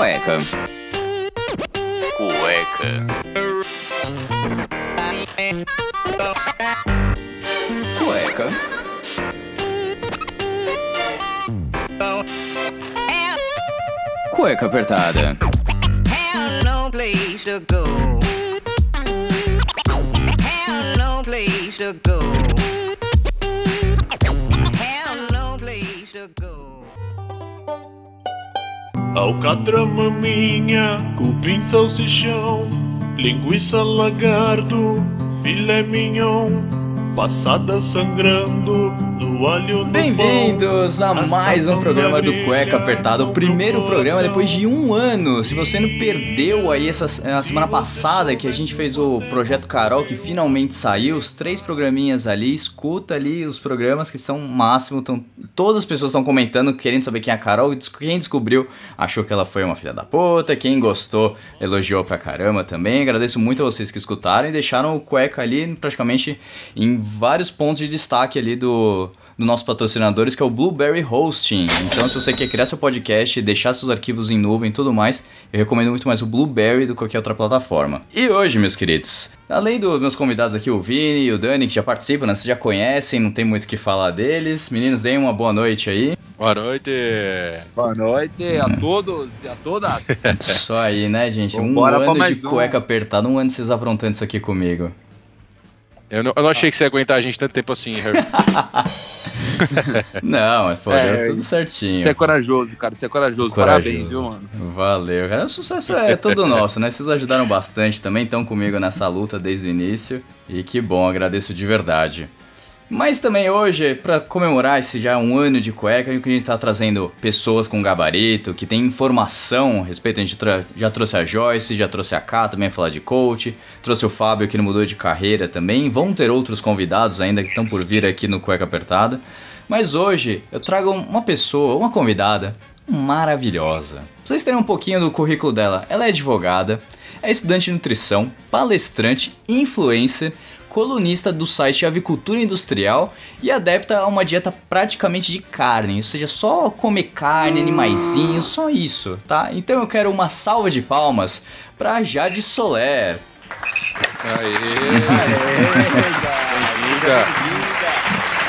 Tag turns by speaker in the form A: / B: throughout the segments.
A: Cueca. Cueca. Cueca. Cueca apertada.
B: Have no place to go.
C: Alcatrama minha, cupim salsichão, linguiça lagarto, filé mignon, passada sangrando, no alho
A: Bem-vindos a mais um programa do Cueca Apertado, o primeiro programa depois de um ano. Se você não perdeu aí essa na semana passada que a gente fez o projeto Carol que finalmente saiu, os três programinhas ali, escuta ali os programas que são o máximo, tão, todas as pessoas estão comentando, querendo saber quem é a Carol, quem descobriu achou que ela foi uma filha da puta, quem gostou elogiou pra caramba também. Agradeço muito a vocês que escutaram e deixaram o Cueca ali praticamente em vários pontos de destaque ali do do nossos patrocinadores, que é o Blueberry Hosting. Então, se você quer criar seu podcast, deixar seus arquivos em nuvem e tudo mais, eu recomendo muito mais o Blueberry do que qualquer outra plataforma. E hoje, meus queridos, além dos meus convidados aqui, o Vini e o Dani, que já participam, né? Vocês já conhecem, não tem muito o que falar deles. Meninos, deem uma boa noite aí.
D: Boa noite.
E: Boa noite a todos e a todas.
A: Isso aí, né, gente? Um ano de
E: mais um.
A: cueca apertada, um ano de vocês aprontando isso aqui comigo.
D: Eu não, eu não achei que você ia aguentar a gente tanto tempo assim, Herbie.
A: Não, mas pô,
E: É,
A: deu tudo certinho.
E: Você é corajoso, cara. Você é corajoso.
A: Corajoso.
E: Parabéns, viu, mano?
A: Valeu, cara. O sucesso é todo nosso, né? Vocês ajudaram bastante também, estão comigo nessa luta desde o início. E que bom, agradeço de verdade. Mas também hoje, pra comemorar esse já um ano de cueca, eu queria estar trazendo pessoas com gabarito, que tem informação a respeito. A gente já trouxe a Joyce, já trouxe a Ká também a falar de coach, trouxe o Fábio que não mudou de carreira também. Vão ter outros convidados ainda que estão por vir aqui no Cueca Apertada. Mas hoje eu trago uma pessoa, uma convidada maravilhosa. Pra vocês terem um pouquinho do currículo dela, ela é advogada, é estudante de nutrição, palestrante, influencer, colunista do site Avicultura Industrial e adepta a uma dieta praticamente de carne, ou seja, só comer carne, animaizinhos, só isso, tá? Então eu quero uma salva de palmas pra Jade Soler.
D: Aê.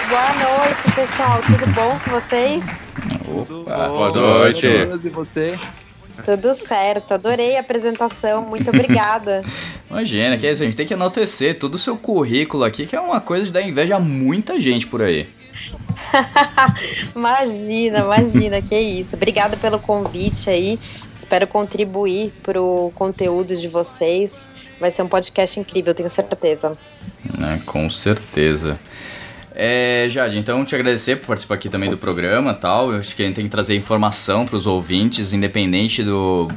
F: Boa noite, pessoal. Tudo bom com vocês?
A: Opa,
D: boa noite.
E: E você?
F: Tudo certo. Adorei a apresentação. Muito obrigada.
A: Imagina, que é isso, a gente tem que enaltecer todo o seu currículo aqui, que é uma coisa de dar inveja a muita gente por aí.
F: imagina, imagina. Que isso. Obrigada pelo convite aí. Espero contribuir pro conteúdo de vocês. Vai ser um podcast incrível, tenho certeza.
A: né? Com certeza. É, Jade, então te agradecer por participar aqui também do programa tal. Eu acho que a gente tem que trazer informação para os ouvintes, independente do,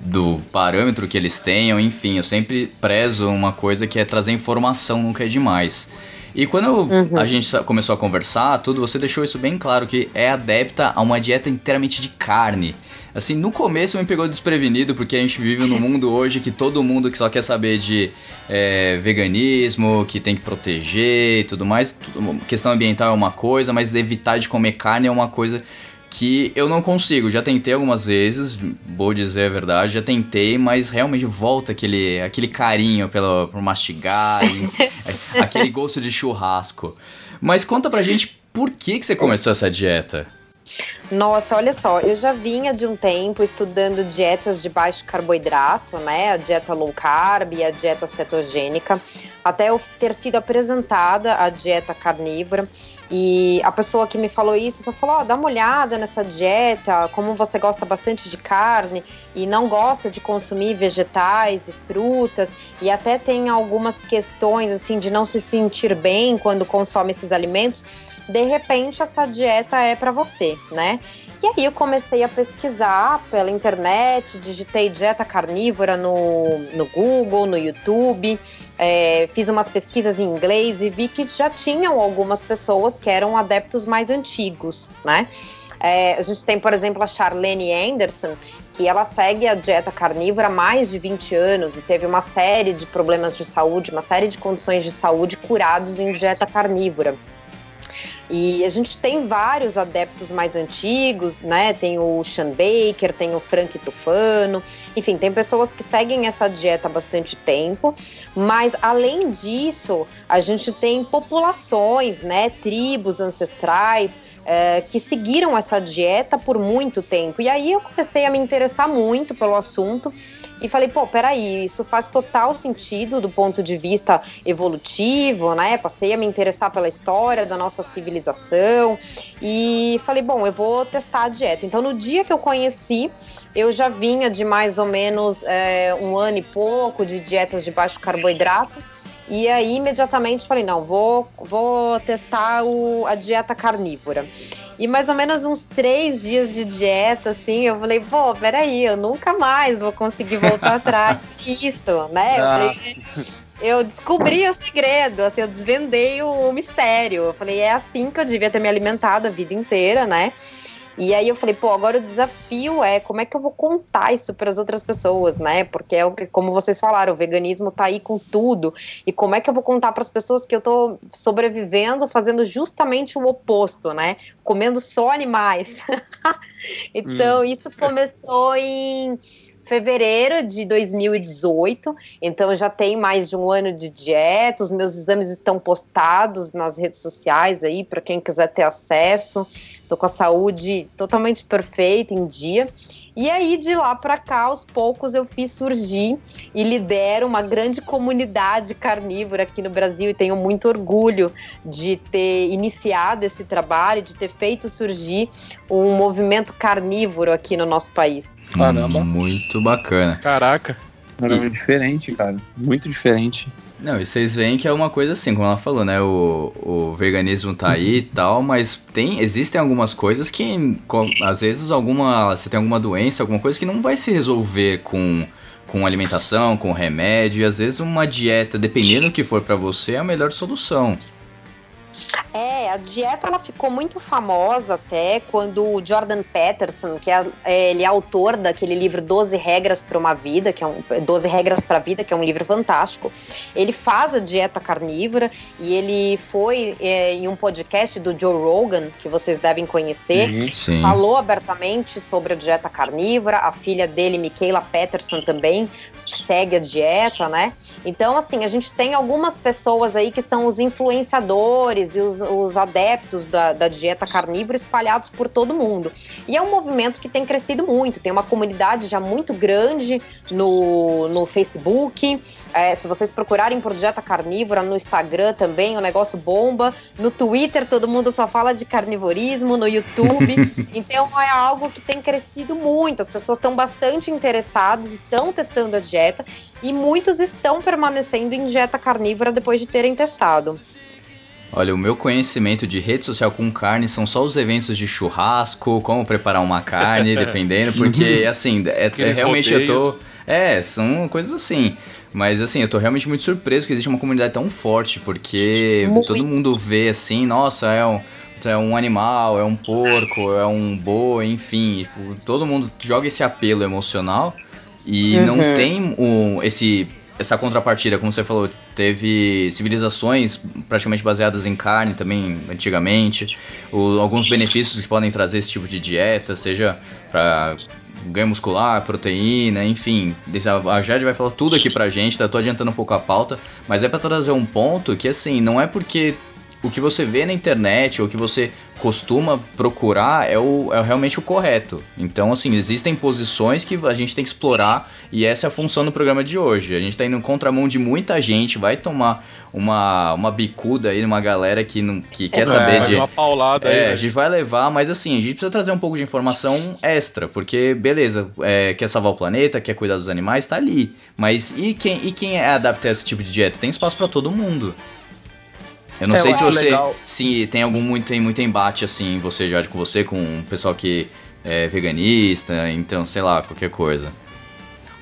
A: do parâmetro que eles tenham. Enfim, eu sempre prezo uma coisa que é trazer informação, nunca é demais. E quando eu- a gente começou a conversar, tudo, você deixou isso bem claro, que é adepta a uma dieta inteiramente de carne. Assim, no começo me pegou desprevenido, porque a gente vive num mundo hoje que todo mundo que só quer saber de é, veganismo, que tem que proteger e tudo mais. Tudo- questão ambiental é uma coisa, mas evitar de comer carne é uma coisa que eu não consigo. Já tentei algumas vezes, vou dizer a verdade, já tentei, mas realmente volta aquele, aquele carinho pelo, por mastigar, e, aquele gosto de churrasco. Mas conta pra gente por que, que você começou essa dieta?
F: Nossa, olha só, eu já vinha de um tempo estudando dietas de baixo carboidrato, né? A dieta low carb e a dieta cetogênica, até eu ter sido apresentada a dieta carnívora. E a pessoa que me falou isso só falou: ó, dá uma olhada nessa dieta, como você gosta bastante de carne e não gosta de consumir vegetais e frutas, e até tem algumas questões assim de não se sentir bem quando consome esses alimentos de repente essa dieta é para você, né? E aí eu comecei a pesquisar pela internet, digitei dieta carnívora no, no Google, no YouTube, é, fiz umas pesquisas em inglês e vi que já tinham algumas pessoas que eram adeptos mais antigos, né? É, a gente tem, por exemplo, a Charlene Anderson, que ela segue a dieta carnívora há mais de 20 anos e teve uma série de problemas de saúde, uma série de condições de saúde curados em dieta carnívora. E a gente tem vários adeptos mais antigos, né? Tem o Sean Baker, tem o Frank Tufano, enfim, tem pessoas que seguem essa dieta há bastante tempo, mas além disso, a gente tem populações, né? Tribos ancestrais é, que seguiram essa dieta por muito tempo. E aí eu comecei a me interessar muito pelo assunto e falei, pô, peraí, isso faz total sentido do ponto de vista evolutivo, né? Passei a me interessar pela história da nossa civilização e falei, bom, eu vou testar a dieta. Então, no dia que eu conheci, eu já vinha de mais ou menos é, um ano e pouco de dietas de baixo carboidrato. E aí, imediatamente, falei, não, vou, vou testar o, a dieta carnívora. E mais ou menos uns três dias de dieta, assim, eu falei, pô, peraí, eu nunca mais vou conseguir voltar atrás disso, né? Eu, falei, eu descobri o segredo, assim, eu desvendei o mistério. Eu falei, é assim que eu devia ter me alimentado a vida inteira, né? E aí eu falei, pô, agora o desafio é como é que eu vou contar isso para as outras pessoas, né? Porque é o que, como vocês falaram, o veganismo tá aí com tudo. E como é que eu vou contar para as pessoas que eu tô sobrevivendo fazendo justamente o oposto, né? Comendo só animais. então, hum. isso começou em fevereiro de 2018, então já tem mais de um ano de dieta, os meus exames estão postados nas redes sociais aí para quem quiser ter acesso. Tô com a saúde totalmente perfeita em dia. E aí, de lá para cá, aos poucos, eu fiz surgir e lidero uma grande comunidade carnívora aqui no Brasil e tenho muito orgulho de ter iniciado esse trabalho, de ter feito surgir um movimento carnívoro aqui no nosso país.
E: Caramba.
A: Muito bacana.
D: Caraca.
E: E... diferente, cara. Muito diferente.
A: Não, e vocês veem que é uma coisa assim, como ela falou, né? O, o veganismo tá aí e tal, mas tem, existem algumas coisas que, às vezes, alguma. Você tem alguma doença, alguma coisa que não vai se resolver com, com alimentação, com remédio, e às vezes uma dieta, dependendo do que for para você, é a melhor solução.
F: É, a dieta ela ficou muito famosa até quando o Jordan Peterson, que é, é ele é autor daquele livro 12 regras para uma vida, que é um 12 regras para a vida, que é um livro fantástico. Ele faz a dieta carnívora e ele foi é, em um podcast do Joe Rogan, que vocês devem conhecer, falou abertamente sobre a dieta carnívora. A filha dele, Michaela Peterson, também segue a dieta, né? Então, assim, a gente tem algumas pessoas aí que são os influenciadores e os, os adeptos da, da, dieta carnívora espalhados por todo mundo. E é um movimento que tem crescido muito, tem uma comunidade já muito grande no, no Facebook. É, se vocês procurarem por dieta carnívora no Instagram também, o negócio bomba. No Twitter, todo mundo só fala de carnivorismo, no YouTube. então, é algo que tem crescido muito. As pessoas estão bastante interessadas, estão testando a dieta e muitos estão permanecendo em dieta carnívora depois de terem testado.
A: Olha, o meu conhecimento de rede social com carne são só os eventos de churrasco, como preparar uma carne, dependendo, porque assim, é, é realmente eu tô. É, são coisas assim. Mas assim, eu tô realmente muito surpreso que existe uma comunidade tão forte, porque muito. todo mundo vê assim, nossa, é um, é um animal, é um porco, é um boi, enfim, tipo, todo mundo joga esse apelo emocional e uhum. não tem um, esse, essa contrapartida, como você falou, teve civilizações praticamente baseadas em carne também antigamente, o, alguns benefícios que podem trazer esse tipo de dieta, seja para ganho muscular, proteína, enfim. A Jade vai falar tudo aqui pra gente, tá? Tô adiantando um pouco a pauta, mas é para trazer um ponto que, assim, não é porque o que você vê na internet ou que você costuma procurar é, o, é realmente o correto. Então, assim, existem posições que a gente tem que explorar e essa é a função do programa de hoje. A gente está indo em contramão de muita gente, vai tomar uma, uma bicuda aí numa galera que, não, que quer é, saber de.
D: Uma paulada
A: é,
D: aí,
A: a gente vai levar, mas assim, a gente precisa trazer um pouco de informação extra, porque beleza, é, quer salvar o planeta, quer cuidar dos animais, tá ali. Mas e quem, e quem é adaptado a esse tipo de dieta? Tem espaço para todo mundo. Eu não é, sei se você legal. se tem algum muito tem muito embate assim, você já com você com o pessoal que é veganista, então sei lá, qualquer coisa.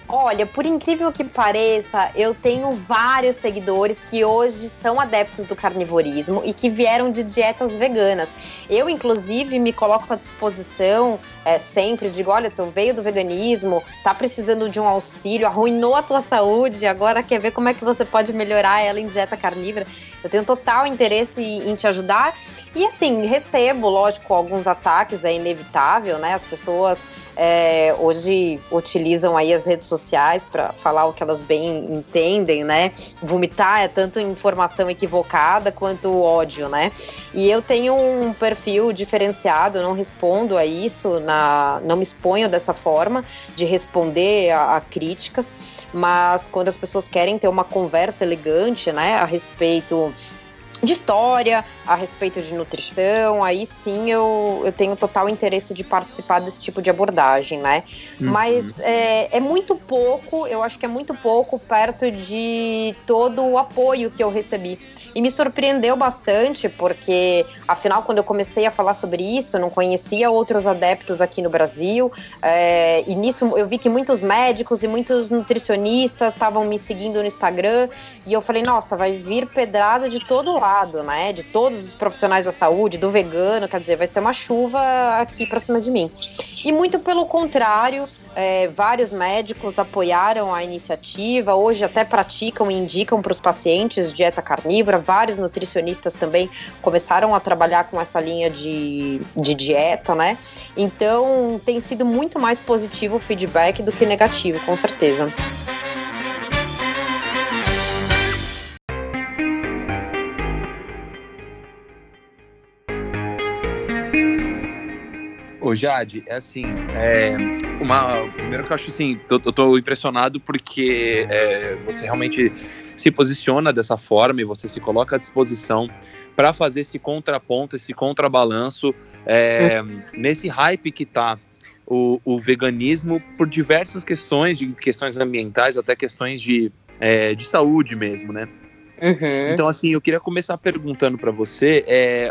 F: Olha, por incrível que pareça, eu tenho vários seguidores que hoje são adeptos do carnivorismo e que vieram de dietas veganas. Eu, inclusive, me coloco à disposição é, sempre, digo, olha, tu veio do veganismo, tá precisando de um auxílio, arruinou a tua saúde, agora quer ver como é que você pode melhorar ela em dieta carnívora. Eu tenho total interesse em te ajudar. E assim, recebo, lógico, alguns ataques, é inevitável, né? As pessoas é, hoje utilizam aí as redes sociais para falar o que elas bem entendem, né? Vomitar é tanto informação equivocada quanto ódio, né? E eu tenho um perfil diferenciado, não respondo a isso, na, não me exponho dessa forma de responder a, a críticas, mas quando as pessoas querem ter uma conversa elegante, né, a respeito de história, a respeito de nutrição, aí sim eu, eu tenho total interesse de participar desse tipo de abordagem, né? Uhum. Mas é, é muito pouco, eu acho que é muito pouco perto de todo o apoio que eu recebi. E me surpreendeu bastante, porque, afinal, quando eu comecei a falar sobre isso, eu não conhecia outros adeptos aqui no Brasil. É, e nisso eu vi que muitos médicos e muitos nutricionistas estavam me seguindo no Instagram. E eu falei, nossa, vai vir pedrada de todo lado, né? De todos os profissionais da saúde, do vegano, quer dizer, vai ser uma chuva aqui pra cima de mim. E muito pelo contrário, é, vários médicos apoiaram a iniciativa, hoje até praticam e indicam para os pacientes dieta carnívora. Vários nutricionistas também começaram a trabalhar com essa linha de, de dieta, né? Então tem sido muito mais positivo o feedback do que negativo, com certeza.
E: Ô, Jade, é assim, é, uma, primeiro que eu acho assim, eu, tô impressionado porque é, você realmente se posiciona dessa forma e você se coloca à disposição para fazer esse contraponto, esse contrabalanço é, nesse hype que tá o, o, veganismo por diversas questões, de questões ambientais, até questões de, é, de saúde mesmo, né? Uhum. Então, assim, eu queria começar perguntando para você é,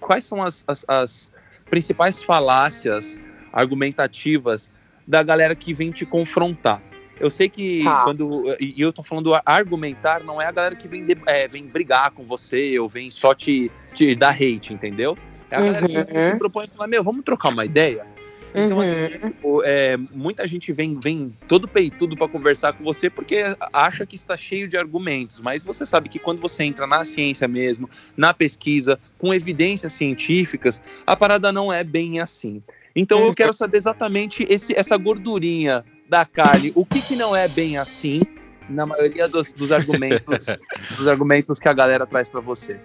E: quais são as, as, as principais falácias argumentativas da galera que vem te confrontar. Eu sei que tá. quando. E eu tô falando argumentar, não é a galera que vem, de, é, vem brigar com você ou vem só te, te dar hate, entendeu? É a uhum. galera que uhum. se propõe a falar, meu, vamos trocar uma ideia? Então, assim, uhum. assim, tipo, é, muita gente vem, vem todo peitudo para conversar com você porque acha que está cheio de argumentos, mas você sabe que quando você entra na ciência mesmo, na pesquisa, com evidências científicas, a parada não é bem assim. Então eu quero saber exatamente esse, essa gordurinha da carne, o que, que não é bem assim na maioria dos, dos argumentos dos argumentos que a galera traz para você?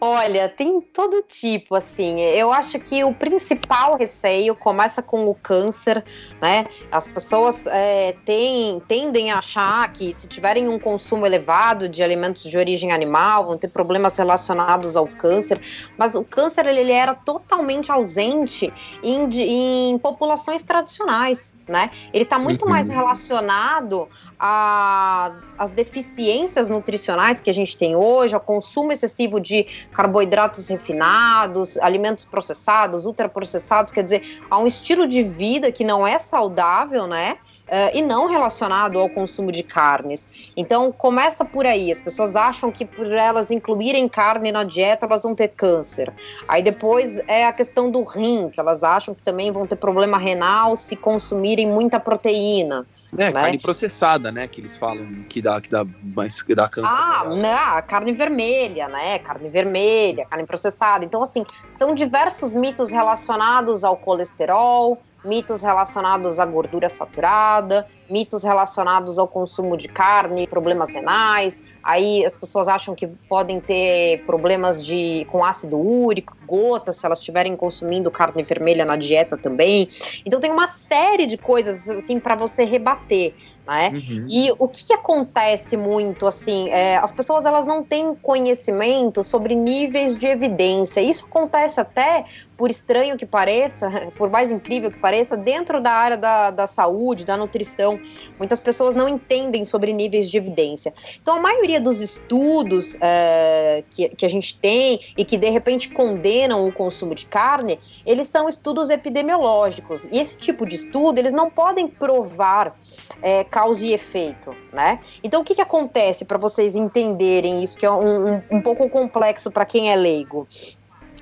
F: Olha, tem todo tipo, assim. Eu acho que o principal receio começa com o câncer, né? As pessoas é, têm, tendem a achar que se tiverem um consumo elevado de alimentos de origem animal, vão ter problemas relacionados ao câncer, mas o câncer ele, ele era totalmente ausente em, em populações tradicionais né? Ele está muito uhum. mais relacionado às deficiências nutricionais que a gente tem hoje, ao consumo excessivo de carboidratos refinados, alimentos processados, ultraprocessados, quer dizer, a um estilo de vida que não é saudável, né? Uh, e não relacionado ao consumo de carnes. Então, começa por aí. As pessoas acham que por elas incluírem carne na dieta, elas vão ter câncer. Aí depois é a questão do rim, que elas acham que também vão ter problema renal se consumirem muita proteína.
E: É, né? carne processada, né? Que eles falam que dá, que dá, mais, que dá câncer.
F: Ah, né? carne vermelha, né? Carne vermelha, carne processada. Então, assim, são diversos mitos relacionados ao colesterol, mitos relacionados à gordura saturada, mitos relacionados ao consumo de carne, problemas renais. Aí as pessoas acham que podem ter problemas de com ácido úrico, gotas, se elas estiverem consumindo carne vermelha na dieta também. Então tem uma série de coisas assim para você rebater, né?
E: Uhum.
F: E o que, que acontece muito, assim, é, as pessoas elas não têm conhecimento sobre níveis de evidência. Isso acontece até, por estranho que pareça, por mais incrível que pareça, dentro da área da, da saúde, da nutrição. Muitas pessoas não entendem sobre níveis de evidência. Então, a maioria dos estudos é, que, que a gente tem e que, de repente, condenam o consumo de carne, eles são estudos epidemiológicos. E esse tipo de estudo, eles não podem provar é, causa e efeito, né? Então, o que, que acontece para vocês entenderem isso, que é um, um, um pouco complexo para quem é leigo?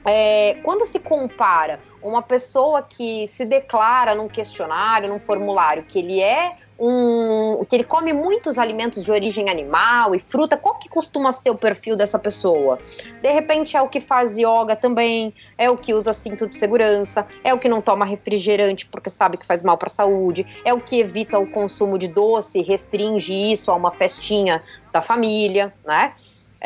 F: É, quando se compara uma pessoa que se declara num questionário, num formulário, que ele é um. que ele come muitos alimentos de origem animal e fruta, qual que costuma ser o perfil dessa pessoa? De repente é o que faz yoga também, é o que usa cinto de segurança, é o que não toma refrigerante porque sabe que faz mal para a saúde, é o que evita o consumo de doce, restringe isso a uma festinha da família, né?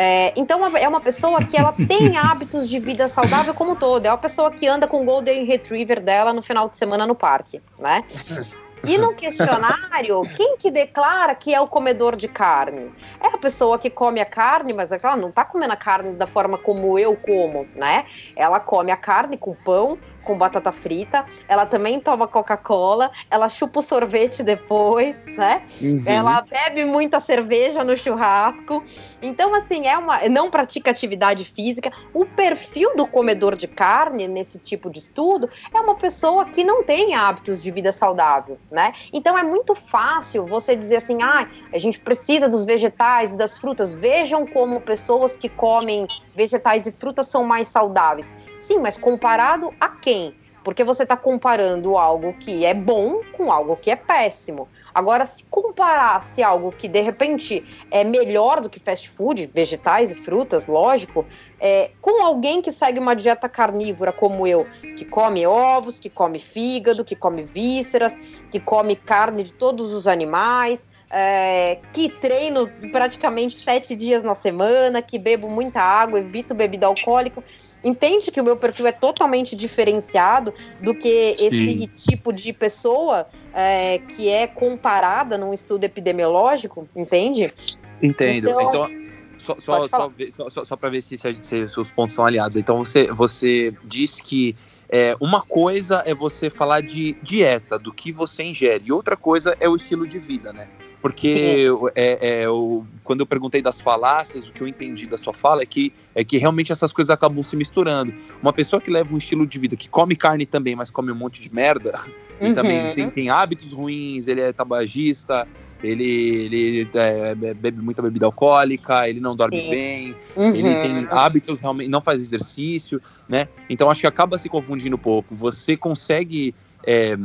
F: É, então é uma pessoa que ela tem hábitos de vida saudável como um todo. É uma pessoa que anda com o Golden Retriever dela no final de semana no parque, né? E no questionário, quem que declara que é o comedor de carne? É a pessoa que come a carne, mas ela não tá comendo a carne da forma como eu como, né? Ela come a carne com pão, com batata frita, ela também toma Coca-Cola, ela chupa o sorvete depois, né?
E: Uhum.
F: Ela bebe muita cerveja no churrasco. Então, assim, é uma. Não pratica atividade física. O perfil do comedor de carne, nesse tipo de estudo, é uma pessoa que não tem hábitos de vida saudável, né? Então é muito fácil você dizer assim, ah, a gente precisa dos vegetais e das frutas. Vejam como pessoas que comem vegetais e frutas são mais saudáveis. Sim, mas comparado a quem? Porque você está comparando algo que é bom com algo que é péssimo. Agora, se comparasse algo que de repente é melhor do que fast food, vegetais e frutas, lógico, é, com alguém que segue uma dieta carnívora como eu, que come ovos, que come fígado, que come vísceras, que come carne de todos os animais, é, que treino praticamente sete dias na semana, que bebo muita água, evito bebida alcoólica. Entende que o meu perfil é totalmente diferenciado do que esse tipo de pessoa é, que é comparada num estudo epidemiológico, entende?
E: Entendo.
F: Então-
E: Então, só, só, só, só, só, para ver se, se, a gente- se os pontos são aliados. Então, você, você diz que é, uma coisa é você falar de dieta, do que você ingere, e outra coisa é o estilo de vida, né? Porque é, é, o, quando eu perguntei das falácias, o que eu entendi da sua fala é que, é que realmente essas coisas acabam se misturando. Uma pessoa que leva um estilo de vida, que come carne também, mas come um monte de merda, e
F: Uhum.
E: também tem, tem hábitos ruins, ele é tabagista, ele, ele é, bebe muita bebida alcoólica, ele não dorme
F: Sim.
E: bem,
F: Uhum.
E: ele tem hábitos realmente, não faz exercício, né? Então acho que acaba se confundindo um pouco. Você consegue é,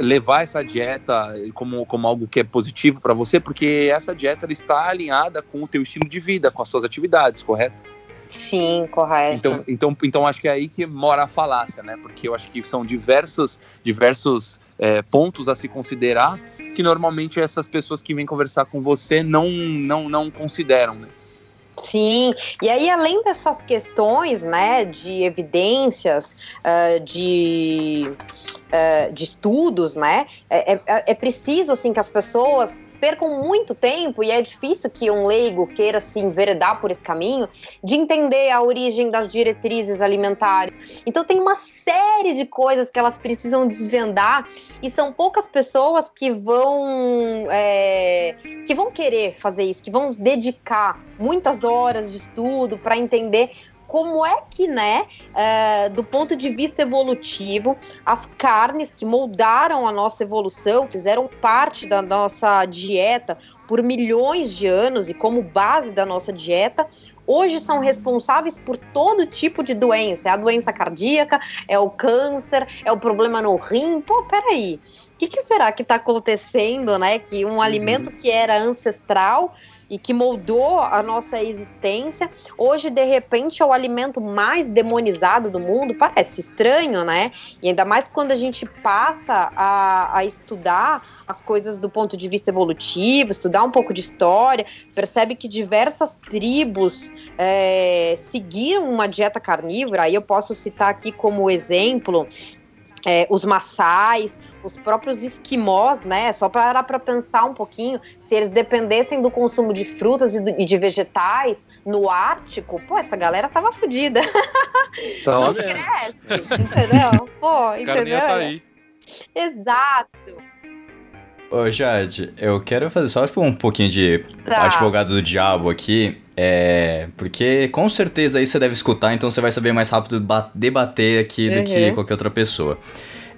E: levar essa dieta como, como algo que é positivo para você, porque essa dieta está alinhada com o teu estilo de vida, com as suas atividades, correto?
F: Sim, correto.
E: Então, então, então acho que é aí que mora a falácia, né? Porque eu acho que são diversos, diversos é, pontos a se considerar que normalmente essas pessoas que vêm conversar com você não, não, não consideram, né?
F: Sim, e aí além dessas questões, né, de evidências, ah, de, ah, de estudos, né, é, é- é preciso, assim, que as pessoas percam muito tempo, e é difícil que um leigo queira se enveredar por esse caminho, de entender a origem das diretrizes alimentares. Então tem uma série de coisas que elas precisam desvendar, e são poucas pessoas que vão... é, que vão querer fazer isso, que vão dedicar muitas horas de estudo para entender como é que, né, é, do ponto de vista evolutivo, as carnes que moldaram a nossa evolução, fizeram parte da nossa dieta por milhões de anos e como base da nossa dieta, hoje são responsáveis por todo tipo de doença. É a doença cardíaca, é o câncer, é o problema no rim. Pô, peraí. O que, que será que está acontecendo, né? Que um alimento que era ancestral e que moldou a nossa existência, hoje, de repente, é o alimento mais demonizado do mundo. Parece estranho, né? E ainda mais quando a gente passa a, a estudar as coisas do ponto de vista evolutivo, estudar um pouco de história, percebe que diversas tribos é, seguiram uma dieta carnívora. Aí eu posso citar aqui como exemplo é, os maçais, os próprios esquimós, né? Só parar para pensar um pouquinho, se eles dependessem do consumo de frutas e, do- e de vegetais no Ártico, pô, essa galera tava fodida.
E: Tá
F: Não
E: vendo?
F: cresce, entendeu? Pô, entendeu?
D: tá aí.
F: Exato.
A: Ô, Jade, eu quero fazer só tipo, um pouquinho de
F: Tá.
A: advogado do diabo aqui. É. Porque com certeza aí você deve escutar, então você vai saber mais rápido ba- debater aqui do que
F: Uhum.
A: qualquer outra pessoa.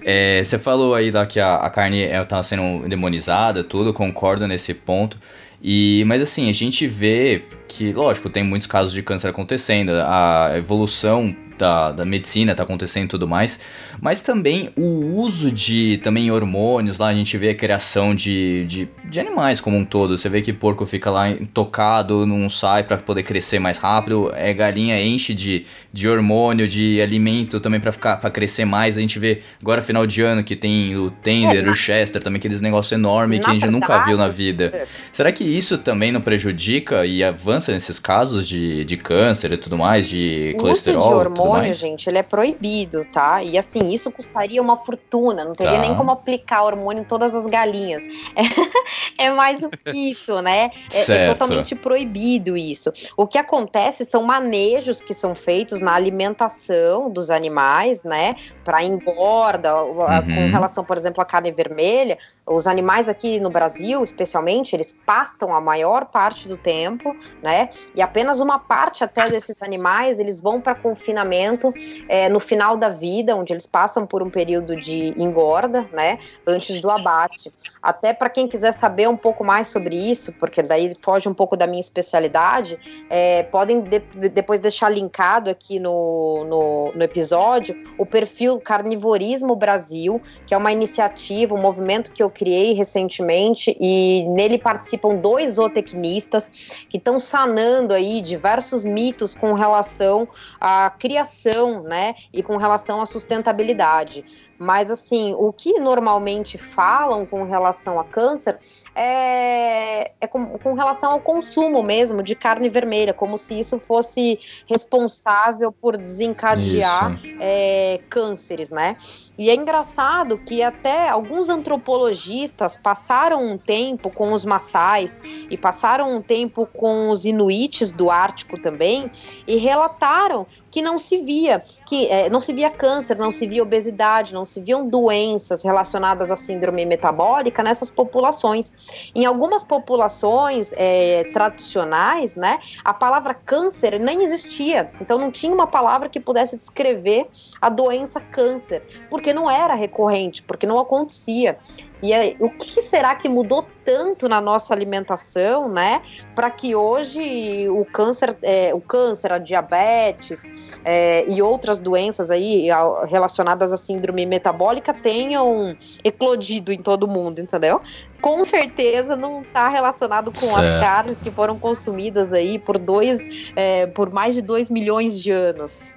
A: É, você falou aí lá que a, a carne ela tá sendo demonizada, tudo, concordo nesse ponto. E, mas assim, a gente vê que, lógico, tem muitos casos de câncer acontecendo, a evolução da, da medicina tá acontecendo e tudo mais, mas também o uso de também hormônios, lá a gente vê a criação de, de, de animais como um todo. Você vê que porco fica lá tocado, não sai pra poder crescer mais rápido, é galinha enche de, de hormônio, de alimento também pra ficar para crescer mais. A gente vê agora final de ano que tem o Tender,
F: É,
A: o Chester, também aqueles negócios enormes que a gente nunca viu na vida. Será que isso também não prejudica e avança nesses casos de, de câncer e tudo mais, de
F: O
A: colesterol
F: uso de hormônio, gente, ele é proibido, tá? E assim, isso custaria uma fortuna, não teria
A: Tá.
F: nem como aplicar hormônio em todas as galinhas. É, mais do que isso, né? É- É, totalmente proibido isso. O que acontece são manejos que são feitos na alimentação dos animais, né? Para engorda, a- com
A: Uhum.
F: relação, por exemplo, à carne vermelha. Os animais aqui no Brasil, especialmente, eles pastam a maior parte do tempo, né? E apenas uma parte até desses animais eles vão para confinamento é, no final da vida, onde eles passam por um período de engorda, né? Antes do abate. Até para quem quiser saber um pouco mais sobre isso, porque daí foge um pouco da minha especialidade, é, podem de- depois deixar linkado aqui no, no, no episódio o perfil Carnivorismo Brasil, que é uma iniciativa, um movimento que eu criei recentemente e nele participam dois zootecnistas que estão sanando aí diversos mitos com relação à criação, né, e com relação à sustentabilidade realidade. Mas assim, o que normalmente falam com relação a câncer é, é com, com relação ao consumo mesmo de carne vermelha, como se isso fosse responsável por desencadear é, cânceres, né? E é engraçado que até alguns antropologistas passaram um tempo com os maçais e passaram um tempo com os inuites do Ártico também e relataram que não se via, que é, não se via câncer, não se via obesidade, não se viam doenças relacionadas à síndrome metabólica nessas populações. Em algumas populações é, tradicionais, né, a palavra câncer nem existia. Então não tinha uma palavra que pudesse descrever a doença câncer, porque não era recorrente, porque não acontecia. E aí, o que que será que mudou tanto na nossa alimentação, né, para que hoje o câncer, é, o câncer, a diabetes é, e outras doenças aí relacionadas à síndrome metabólica tenham eclodido em todo mundo, entendeu? Com certeza não está relacionado com
A: Certo.
F: as carnes que foram consumidas aí por dois, é, por mais de 2 milhões de anos.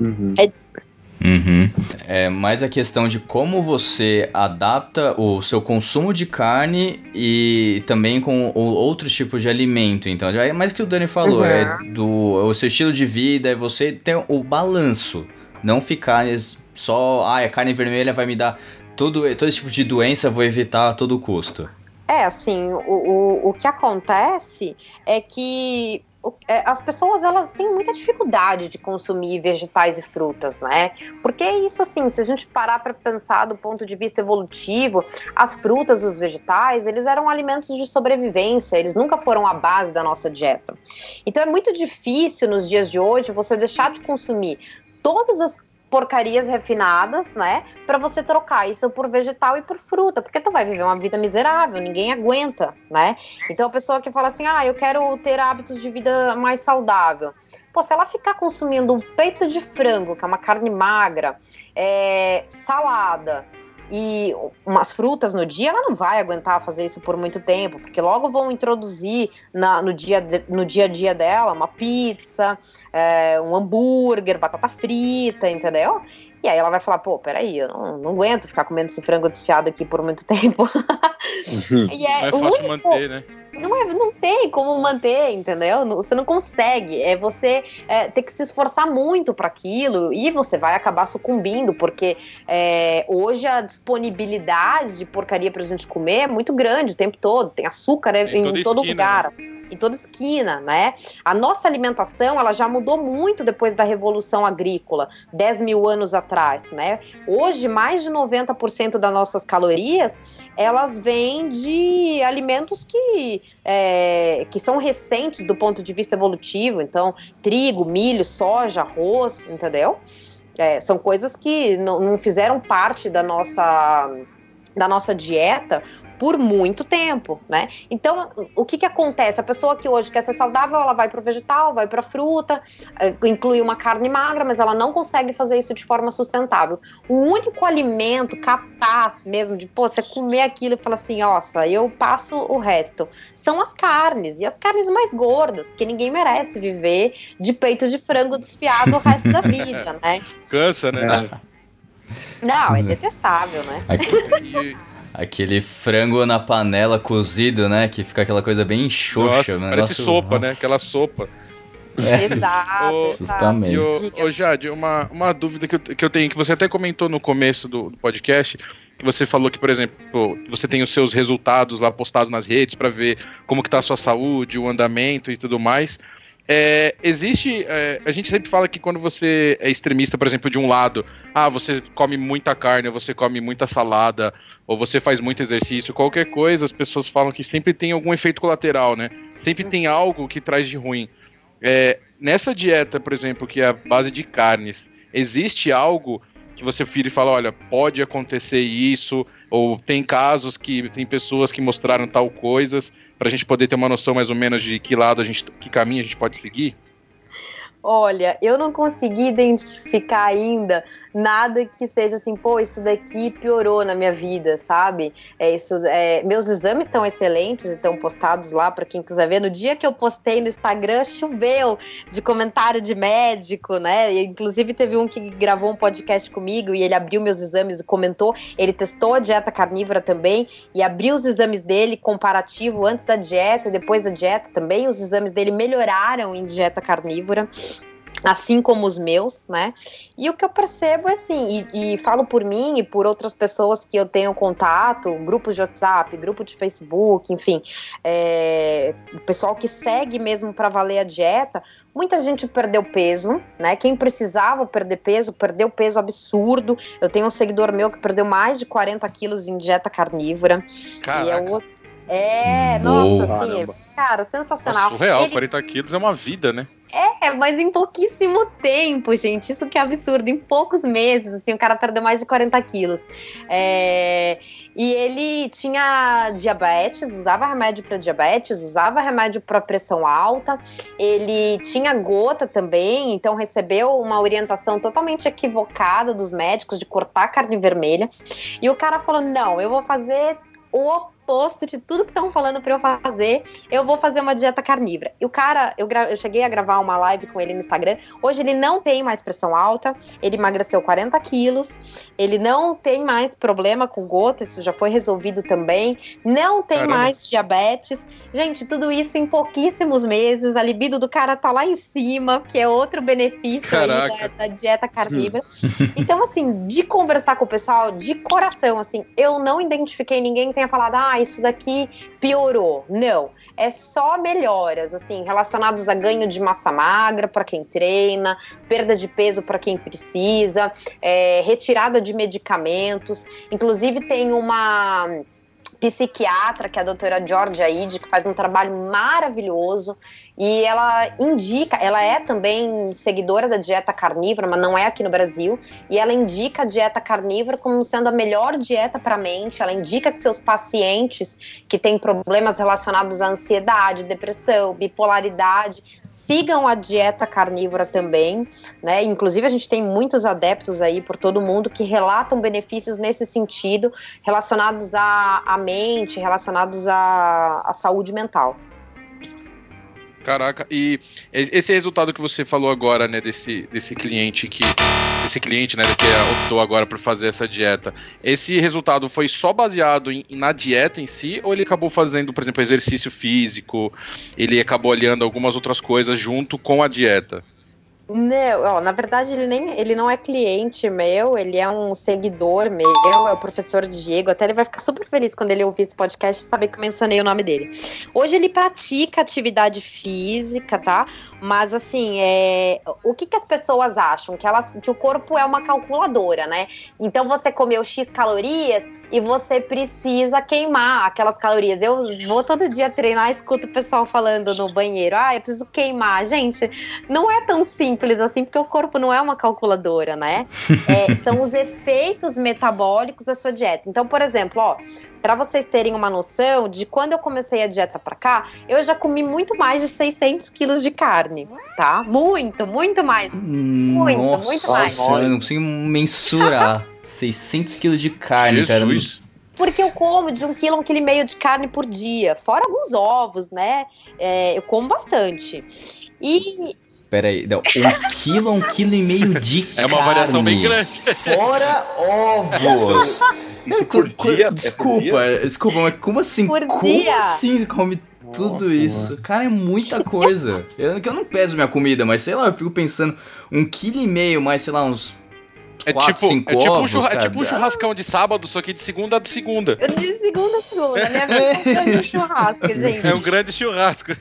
E: Uhum.
A: Uhum. É mais a questão de como você adapta o seu consumo de carne e também com o- outros tipos de alimento. Então, é mais que o Dani falou,
F: Uhum.
A: é do o seu estilo de vida, é você ter o balanço. Não ficar só, ah, a carne vermelha vai me dar tudo, todo esse tipo de doença, eu vou evitar a todo custo.
F: É, assim, o, o, o que acontece é que é, as pessoas elas têm muita dificuldade de consumir vegetais e frutas, né? Porque isso, assim, se a gente parar para pensar do ponto de vista evolutivo, as frutas os vegetais, eles eram alimentos de sobrevivência, eles nunca foram a base da nossa dieta. Então é muito difícil nos dias de hoje você deixar de consumir todas as porcarias refinadas, né? Pra você trocar isso por vegetal e por fruta, porque tu vai viver uma vida miserável, ninguém aguenta, né? Então a pessoa que fala assim: "Ah, eu quero ter hábitos de vida mais saudável". Pô, se ela ficar consumindo um peito de frango, que é uma carne magra, é, salada e umas frutas no dia, ela não vai aguentar fazer isso por muito tempo, porque logo vão introduzir na- no, dia, de- no dia a dia dela uma pizza, é, um hambúrguer, batata frita, entendeu? E aí ela vai falar, pô, peraí, eu não, não aguento ficar comendo esse frango desfiado aqui por muito tempo. e é,
D: é fácil
F: único-
D: manter, né?
F: Não, é, não tem como manter, entendeu? Você não consegue. É você é, ter que se esforçar muito para aquilo e você vai acabar sucumbindo, porque é, hoje a disponibilidade de porcaria pra gente comer é muito grande o tempo todo. Tem açúcar
D: Em
F: em, todo
D: esquina,
F: lugar. Em toda esquina, né? A nossa alimentação ela já mudou muito depois da Revolução Agrícola, 10 mil anos atrás, né? Hoje, mais de 90% das nossas calorias elas vêm de alimentos que, é, que são recentes do ponto de vista evolutivo. Então, trigo, milho, soja, arroz, entendeu? É, são coisas que não, não fizeram parte da nossa, da nossa dieta por muito tempo, né? Então, o que que acontece? A pessoa que hoje quer ser saudável, ela vai pro vegetal, vai pra fruta, eh, inclui uma carne magra, mas ela não consegue fazer isso de forma sustentável. O único alimento capaz mesmo de, pô, você comer aquilo e falar assim, nossa, eu passo o resto, são as carnes, e as carnes mais gordas, porque ninguém merece viver de peito de frango desfiado o resto da vida, né?
D: Cansa, né?
F: Não, é detestável, né?
D: E-
A: Aquele frango na panela cozido, né? Que fica aquela coisa bem xoxa.
D: nossa,
A: um
D: parece
A: negócio-
D: sopa, né?
A: nossa.
D: Aquela sopa. Ô,
F: exato.
D: Ô Jade, uma, uma dúvida que eu, que eu tenho, que você até comentou no começo do, do podcast, que você falou que, por exemplo, você tem os seus resultados lá postados nas redes para ver como que tá a sua saúde, o andamento e tudo mais. É, existe, é, a gente sempre fala que quando você é extremista, por exemplo, de um lado, ah, você come muita carne, ou você come muita salada, ou você faz muito exercício, qualquer coisa, as pessoas falam que sempre tem algum efeito colateral, né? Sempre tem algo que traz de ruim. É, nessa dieta, por exemplo, que é a base de carnes, existe algo que você vira e fala, olha, pode acontecer isso, ou tem casos que tem pessoas que mostraram tal coisas, para a gente poder ter uma noção mais ou menos de que lado a gente, que caminho a gente pode seguir?
F: Olha, eu não consegui identificar ainda nada que seja assim, pô, isso daqui piorou na minha vida, sabe? É isso, é, meus exames estão excelentes e estão postados lá para quem quiser ver. No dia que eu postei no Instagram, choveu de comentário de médico, né? E, inclusive teve um que gravou um podcast comigo e ele abriu meus exames e comentou. Ele testou a dieta carnívora também e abriu os exames dele comparativo antes da dieta e depois da dieta também. Os exames dele melhoraram em dieta carnívora assim como os meus, né? E o que eu percebo é assim, e, e, falo por mim e por outras pessoas que eu tenho contato, grupos de WhatsApp, grupo de Facebook, enfim, é, o pessoal que segue mesmo para valer a dieta, muita gente perdeu peso, né? Quem precisava perder peso, perdeu peso absurdo. Eu tenho um seguidor meu que perdeu mais de 40 quilos em dieta carnívora.
D: Caraca.
F: E é outro. É,
A: Uou.
F: nossa, assim, cara, sensacional.
D: Nossa, surreal,
F: Ele
D: 40 quilos é uma vida, né?
F: é, mas em pouquíssimo tempo, gente. Isso que é absurdo. Em poucos meses, assim, o cara perdeu mais de 40 quilos. É, E ele tinha diabetes, usava remédio para diabetes, usava remédio para pressão alta. Ele tinha gota também, então recebeu uma orientação totalmente equivocada dos médicos de cortar carne vermelha. E o cara falou: não, eu vou fazer o oposto de tudo que estão falando para eu fazer, eu vou fazer uma dieta carnívora. E o cara, eu, eu cheguei a gravar uma live com ele no Instagram. Hoje ele não tem mais pressão alta, ele emagreceu 40 quilos, ele não tem mais problema com gota, isso já foi resolvido também. Não tem
D: Caramba.
F: mais diabetes. Gente, tudo isso em pouquíssimos meses. A libido do cara tá lá em cima, que é outro benefício aí da, da dieta carnívora. Então, assim, de conversar com o pessoal, de coração, assim, eu não identifiquei ninguém que tenha falado, ah, isso daqui piorou. Não. É só melhoras, assim, relacionadas a ganho de massa magra para quem treina, perda de peso para quem precisa, é, retirada de medicamentos. Inclusive, tem uma psiquiatra, que é a doutora Georgia Ide, que faz um trabalho maravilhoso e ela indica, ela é também seguidora da dieta carnívora, mas não é aqui no Brasil, e ela indica a dieta carnívora como sendo a melhor dieta para a mente. Ela indica que seus pacientes que têm problemas relacionados à ansiedade, depressão, bipolaridade, sigam a dieta carnívora também, né? Inclusive a gente tem muitos adeptos aí por todo mundo que relatam benefícios nesse sentido, relacionados à, à mente, relacionados à, à saúde mental.
D: Caraca, e esse resultado que você falou agora, né, desse, desse cliente que. Esse cliente, né, que optou agora por fazer essa dieta. Esse resultado foi só baseado em- na dieta em si, ou ele acabou fazendo, por exemplo, exercício físico? Ele acabou aliando algumas outras coisas junto com a dieta?
F: Não, ó, na verdade ele nem ele não é cliente meu, ele é um seguidor meu, é o professor Diego, até ele vai ficar super feliz quando ele ouvir esse podcast e saber que eu mencionei o nome dele. Hoje ele pratica atividade física, tá? Mas assim, é, o que, que as pessoas acham? Que, elas, que o corpo é uma calculadora, né? Então você comeu X calorias e você precisa queimar aquelas calorias. Eu vou todo dia treinar, escuto o pessoal falando no banheiro, ah, eu preciso queimar. Gente, não é tão simples assim, porque o corpo não é uma calculadora, né? É, são os efeitos metabólicos da sua dieta. Então, por exemplo, ó, para vocês terem uma noção de quando eu comecei a dieta pra cá, eu já comi muito mais de 600 quilos de carne, tá? Muito, muito mais. Muito,
A: Nossa,
F: muito mais.
A: eu não consigo mensurar. 600 quilos de carne, cara.
D: Jesus.
F: Porque eu como de um quilo, um quilo e meio de carne por dia, fora alguns ovos, né? É, eu como bastante. E
A: Pera aí, não, um quilo, um quilo e meio de
D: É uma
A: carne.
D: variação bem grande.
A: Fora ovos.
E: Isso por dia? É por
A: Desculpa,
E: dia?
A: desculpa, mas como assim?
F: Por
A: como
F: dia?
A: assim come tudo isso? Cara, é muita coisa. Eu, que eu não peso minha comida, mas sei lá, eu fico pensando, um quilo e meio, mais, sei lá, uns
D: É
A: quatro,
D: tipo,
A: cinco
D: é tipo, um
A: ovos,
D: churra- é tipo um churrascão de sábado, só que de segunda a segunda.
F: de segunda a segunda, minha vida é um grande churrasco, gente.
D: É um grande churrasco.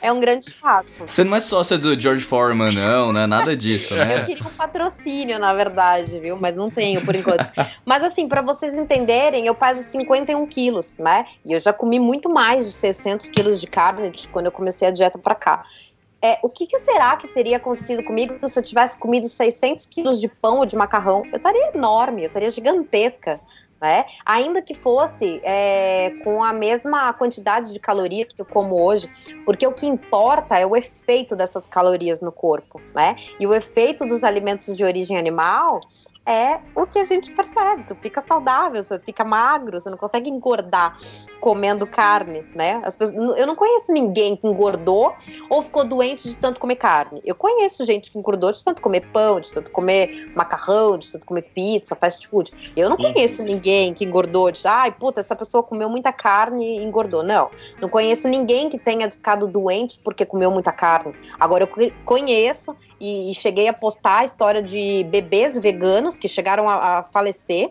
F: É um grande churrasco.
A: Você não é sócia do George Foreman, não, não é nada disso,
F: Eu
A: né?
F: queria um patrocínio, na verdade, viu? Mas não tenho por enquanto. Mas assim, pra vocês entenderem, eu peso 51 quilos, né? E eu já comi muito mais de 600 quilos de carne de quando eu comecei a dieta pra cá. É, o que, que será que teria acontecido comigo se eu tivesse comido 600 quilos de pão ou de macarrão? Eu estaria enorme, eu estaria gigantesca. Né? Ainda que fosse é, com a mesma quantidade de calorias que eu como hoje, porque o que importa é o efeito dessas calorias no corpo, né? E o efeito dos alimentos de origem animal é o que a gente percebe. Tu fica saudável, você fica magro, você não consegue engordar comendo carne, né? As pessoas- eu não conheço ninguém que engordou ou ficou doente de tanto comer carne. Eu conheço gente que engordou de tanto comer pão, de tanto comer macarrão, de tanto comer pizza, fast food. Eu não conheço ninguém que engordou de, ai, puta, essa pessoa comeu muita carne e engordou. Não. Não conheço ninguém que tenha ficado doente porque comeu muita carne. Agora, eu co- conheço e, e cheguei a postar a história de bebês veganos que chegaram a, a falecer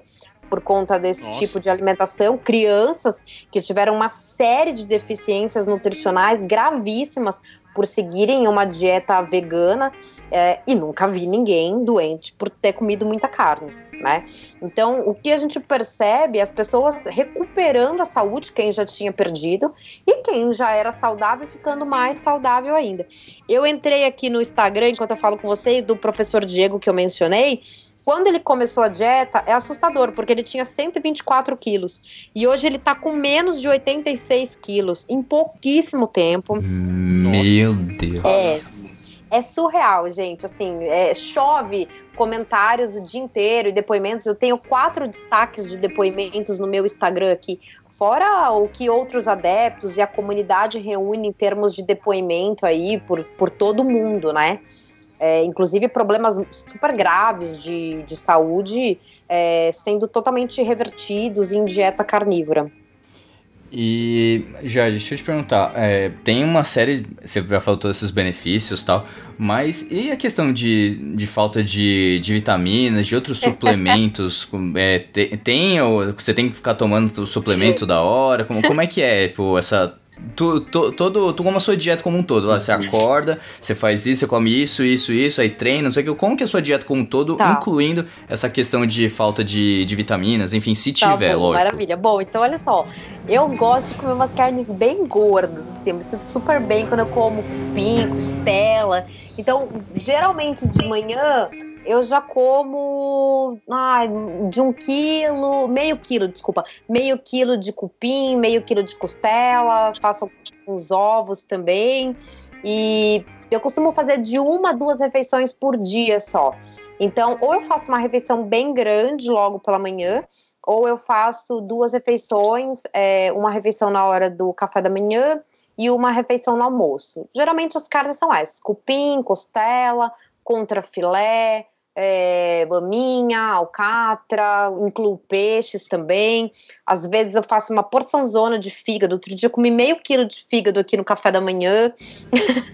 F: por conta desse
D: Nossa.
F: tipo de alimentação, crianças que tiveram uma série de deficiências nutricionais gravíssimas por seguirem uma dieta vegana é, e nunca vi ninguém doente por ter comido muita carne, né? Então, o que a gente percebe é as pessoas recuperando a saúde, quem já tinha perdido, e quem já era saudável ficando mais saudável ainda. Eu entrei aqui no Instagram, enquanto eu falo com vocês, do professor Diego que eu mencionei. Quando ele começou a dieta, é assustador, porque ele tinha 124 quilos. E hoje ele tá com menos de 86 quilos, em pouquíssimo tempo.
A: Meu Deus.
F: É. É surreal, gente. Assim, é, chove comentários o dia inteiro e depoimentos. Eu tenho quatro destaques de depoimentos no meu Instagram aqui. Fora o que outros adeptos e a comunidade reúne em termos de depoimento aí por, por todo mundo, né? É, inclusive problemas super graves de, de saúde é, sendo totalmente revertidos em dieta carnívora.
A: E, já, deixa eu te perguntar, é, tem uma série, você já falou todos esses benefícios e tal, mas e a questão de, de falta de, de vitaminas, de outros suplementos? é, te- tem, ou você tem que ficar tomando o suplemento da hora? Como, como é que é, tipo, essa... Tu, todo, tu como a sua dieta como um todo, lá, você acorda, você faz isso, você come isso, isso, isso, aí treina, não sei o que, como que é a sua dieta como um todo,
F: Tá.
A: incluindo essa questão de falta de, de vitaminas, enfim, se
F: Tá
A: tiver,
F: bom,
A: lógico.
F: Maravilha. Bom, então olha só. Eu gosto de comer umas carnes bem gordas. Assim, eu me sinto super bem quando eu como cupim, costela. Então, geralmente de manhã eu já como ai, de um quilo, meio quilo, desculpa, meio quilo de cupim, meio quilo de costela, faço uns ovos também. E eu costumo fazer de uma a duas refeições por dia só. Então, ou eu faço uma refeição bem grande logo pela manhã, ou eu faço duas refeições, é, uma refeição na hora do café da manhã e uma refeição no almoço. Geralmente as carnes são essas: cupim, costela, contrafilé, é, maminha, alcatra, incluo peixes também. Às vezes eu faço uma porção zona de fígado. Outro dia eu comi meio quilo de fígado aqui no café da manhã.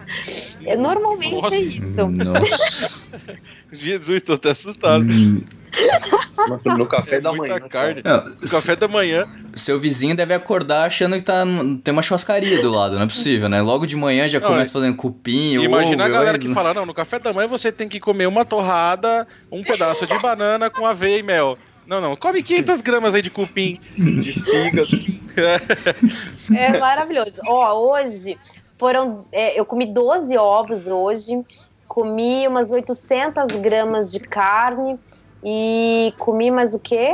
F: É, Normalmente
D: Nossa.
F: é isso.
A: Nossa.
D: Jesus, tô até assustado.
E: No café
D: É
E: da
D: muita
E: manhã.
D: carne.
A: não,
D: No café da manhã.
A: Seu vizinho deve acordar achando que tá, tem uma churrascaria do lado, não é possível, né? Logo de manhã já
D: Não,
A: começa fazendo cupim, ovo...
D: Imagina a galera
A: eu-
D: que fala, não, no café da manhã você tem que comer uma torrada, um pedaço de banana com aveia e mel. Não, não, come 500 gramas aí de cupim.
E: De fígado.
F: É maravilhoso. Ó, hoje foram. é, eu comi 12 ovos hoje, comi umas 800 gramas de carne e comi mais o quê?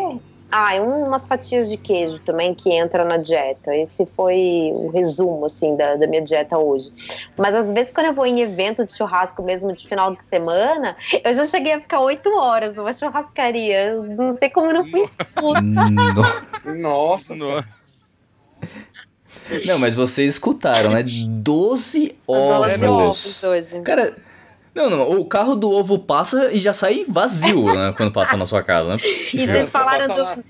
F: Ah, e umas fatias de queijo também que entra na dieta. Esse foi o resumo, assim, da, da minha dieta hoje. Mas às vezes, quando eu vou em evento de churrasco mesmo de final de semana, eu já cheguei a ficar oito horas numa churrascaria. Eu Não sei como eu não fui expulsa.
A: No-
E: Nossa,
D: No-
A: Não, mas vocês escutaram, né? 12
F: Doze ovos
A: ovos.
F: hoje.
A: Cara, não, não, o carro do ovo passa e já sai vazio, né? Quando passa na sua casa, não é
F: E vocês falaram do.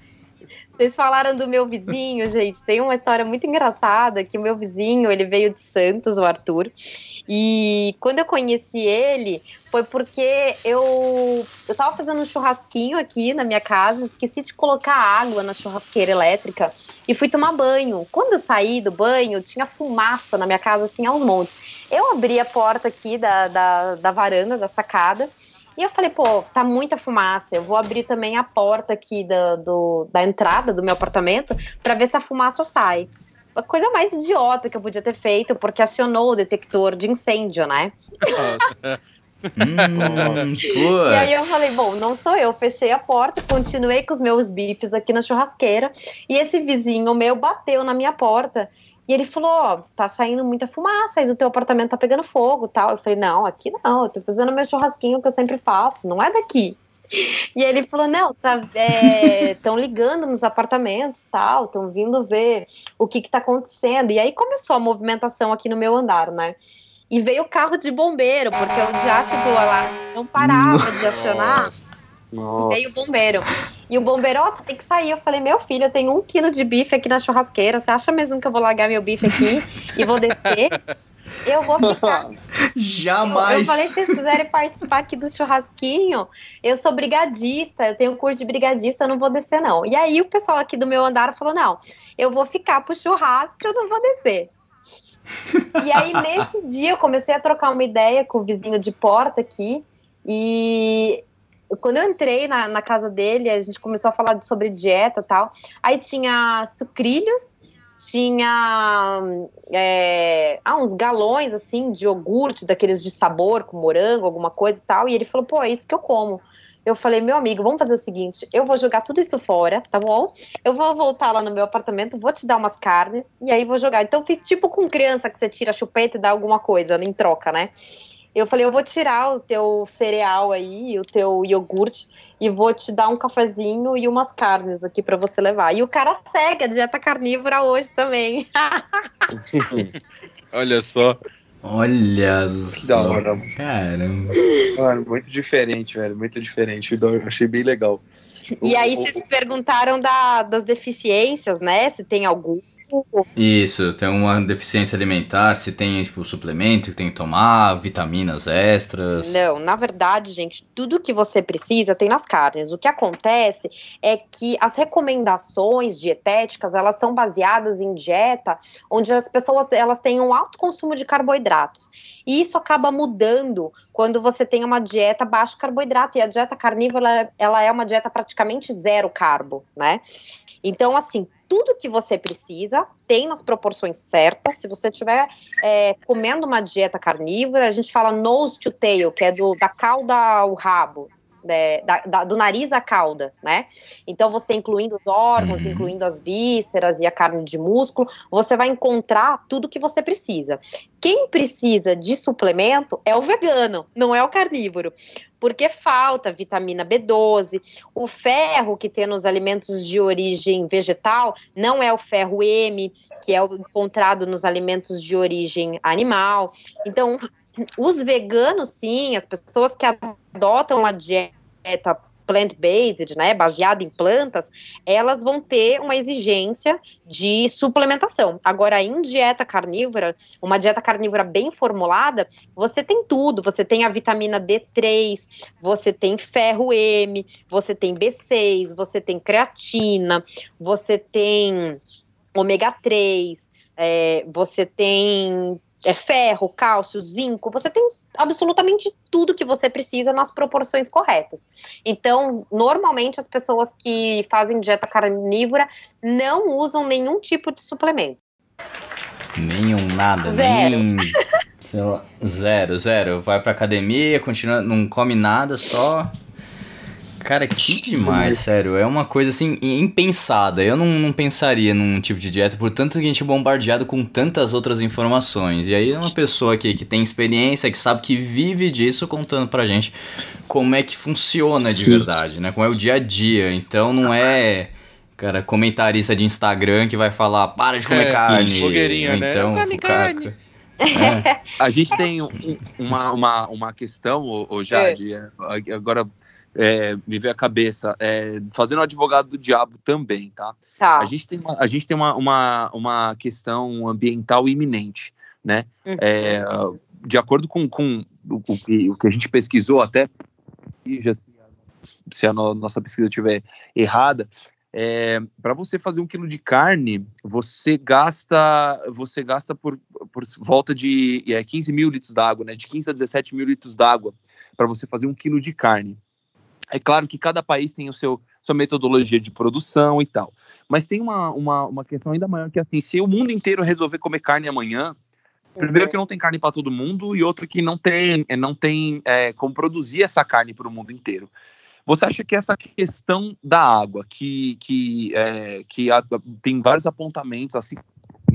F: Vocês falaram do meu vizinho, gente. Tem uma história muito engraçada que o meu vizinho, ele veio de Santos, o Arthur. E quando eu conheci ele, foi porque eu eu tava fazendo um churrasquinho aqui na minha casa, esqueci de colocar água na churrasqueira elétrica e fui tomar banho. Quando eu saí do banho, tinha fumaça na minha casa assim aos montes. Eu abri a porta aqui da, da, da varanda, da sacada, e eu falei, pô, tá muita fumaça. Eu vou abrir também a porta aqui da, do, da entrada do meu apartamento pra ver se a fumaça sai. A coisa mais idiota que eu podia ter feito, porque acionou o detector de incêndio, né?
A: Hum,
F: E aí eu falei, bom, não sou eu. Fechei a porta, continuei com os meus bifes aqui na churrasqueira. E esse vizinho meu bateu na minha porta. E ele falou, ó, tá saindo muita fumaça aí do teu apartamento, tá pegando fogo tal. Eu falei, não, aqui não, eu tô fazendo meu churrasquinho que eu sempre faço, não é daqui. E ele falou, não, tá, estão ligando nos apartamentos tal, estão vindo ver o que que tá acontecendo. E aí começou a movimentação aqui no meu andar, né? E veio o carro de bombeiro, porque o diacho do alarme não parava de acionar.
E: Nossa.
F: Veio o bombeiro. E o bombeiro, ó, tu tem que sair. Eu falei, meu filho, eu tenho um quilo de bife aqui na churrasqueira. Você acha mesmo que eu vou largar meu bife aqui e vou descer? Eu vou ficar. Eu,
A: Jamais.
F: eu falei, se vocês quiserem participar aqui do churrasquinho, eu sou brigadista, eu tenho curso de brigadista, eu não vou descer, não. E aí o pessoal aqui do meu andar falou: não, eu vou ficar pro churrasco, eu não vou descer. e aí, nesse dia, eu comecei a trocar uma ideia com o vizinho de porta aqui. E quando eu entrei na, na casa dele, a gente começou a falar sobre dieta e tal. Aí tinha sucrilhos, tinha é, ah, uns galões assim de iogurte, daqueles de sabor, com morango, alguma coisa e tal. E ele falou: pô, é isso que eu como. Eu falei, meu amigo, vamos fazer o seguinte: eu vou jogar tudo isso fora, tá bom? Eu vou voltar lá no meu apartamento, vou te dar umas carnes e aí vou jogar. Então, fiz tipo com criança que você tira a chupeta e dá alguma coisa em troca, né? Eu falei, eu vou tirar o teu cereal aí, o teu iogurte, e vou te dar um cafezinho e umas carnes aqui pra você levar. E o cara segue a dieta carnívora hoje também.
D: Olha só.
A: Olha
E: Que da
A: só.
E: hora.
A: Caramba.
E: Mano, muito diferente, velho. Muito diferente. Eu achei bem legal.
F: E aí
E: O-
F: vocês perguntaram da- das deficiências, né? Se tem algum.
A: Isso, tem uma deficiência alimentar, se tem, tipo, suplemento que tem que tomar, vitaminas extras.
F: Não, na verdade, gente, tudo que você precisa tem nas carnes. O que acontece é que as recomendações dietéticas, elas são baseadas em dieta onde as pessoas elas têm um alto consumo de carboidratos. E isso acaba mudando quando você tem uma dieta baixo carboidrato. E a dieta carnívora, ela- é uma dieta praticamente zero carbo, né? Então, assim, tudo que você precisa tem nas proporções certas. Se você estiver é, comendo uma dieta carnívora, a gente fala nose to tail, que é do, da cauda ao rabo, é, da- da- do nariz à cauda, né? Então, você incluindo os órgãos,
A: Uhum.
F: incluindo as vísceras e a carne de músculo, você vai encontrar tudo que você precisa. Quem precisa de suplemento é o vegano, não é o carnívoro. Porque falta vitamina B12, o ferro que tem nos alimentos de origem vegetal não é o ferro M, que é encontrado nos alimentos de origem animal. Então, os veganos, sim, as pessoas que adotam a dieta plant-based, né, baseada em plantas, elas vão ter uma exigência de suplementação. Agora, em dieta carnívora, uma dieta carnívora bem formulada, você tem tudo. Você tem a vitamina D3, você tem ferro M, você tem B6, você tem creatina, você tem ômega 3, é, você tem é, ferro, cálcio, zinco, você tem absolutamente tudo que você precisa nas proporções corretas. Então, normalmente as pessoas que fazem dieta carnívora não usam nenhum tipo de suplemento.
A: Nenhum nada,
F: Zero.
A: nem. zero, zero. Vai pra academia, continua, não come nada, só. Cara, que demais, sério. É uma coisa assim impensada. Eu não, não pensaria num tipo de dieta, por tanto que a gente é bombardeado com tantas outras informações. E aí uma pessoa aqui que tem experiência, que sabe que vive disso, contando pra gente como é que funciona de
E: Sim.
A: verdade, né? Como é o dia a dia. Então não é. Cara, comentarista de Instagram que vai falar, para de comer
D: É,
A: carne.
D: fogueirinha, né?
A: Então,
D: Não come
A: o
D: carne.
A: É.
E: A gente tem um- uma, uma, uma questão, ô, ô Jade, é, agora é, me veio a cabeça, é, fazendo advogado do diabo também, tá?
F: Tá.
E: A gente tem, uma, a gente tem uma, uma, uma questão ambiental iminente, né?
F: Uhum.
E: É, de acordo com, com o, o que, o que a gente pesquisou, até se a- nossa pesquisa estiver errada, para você fazer um quilo de carne, você gasta você gasta por, por volta de é, 15 mil litros d'água, né? De 15 a 17 mil litros d'água para você fazer um quilo de carne. É claro que cada país tem o seu sua metodologia de produção e tal. Mas tem uma, uma, uma questão ainda maior que é assim, se o mundo inteiro resolver comer carne amanhã, primeiro que não tem carne para todo mundo e outro que não tem é, não tem é, como produzir essa carne para o mundo inteiro. Você acha que essa questão da água, que, que, é, que a- tem vários apontamentos, assim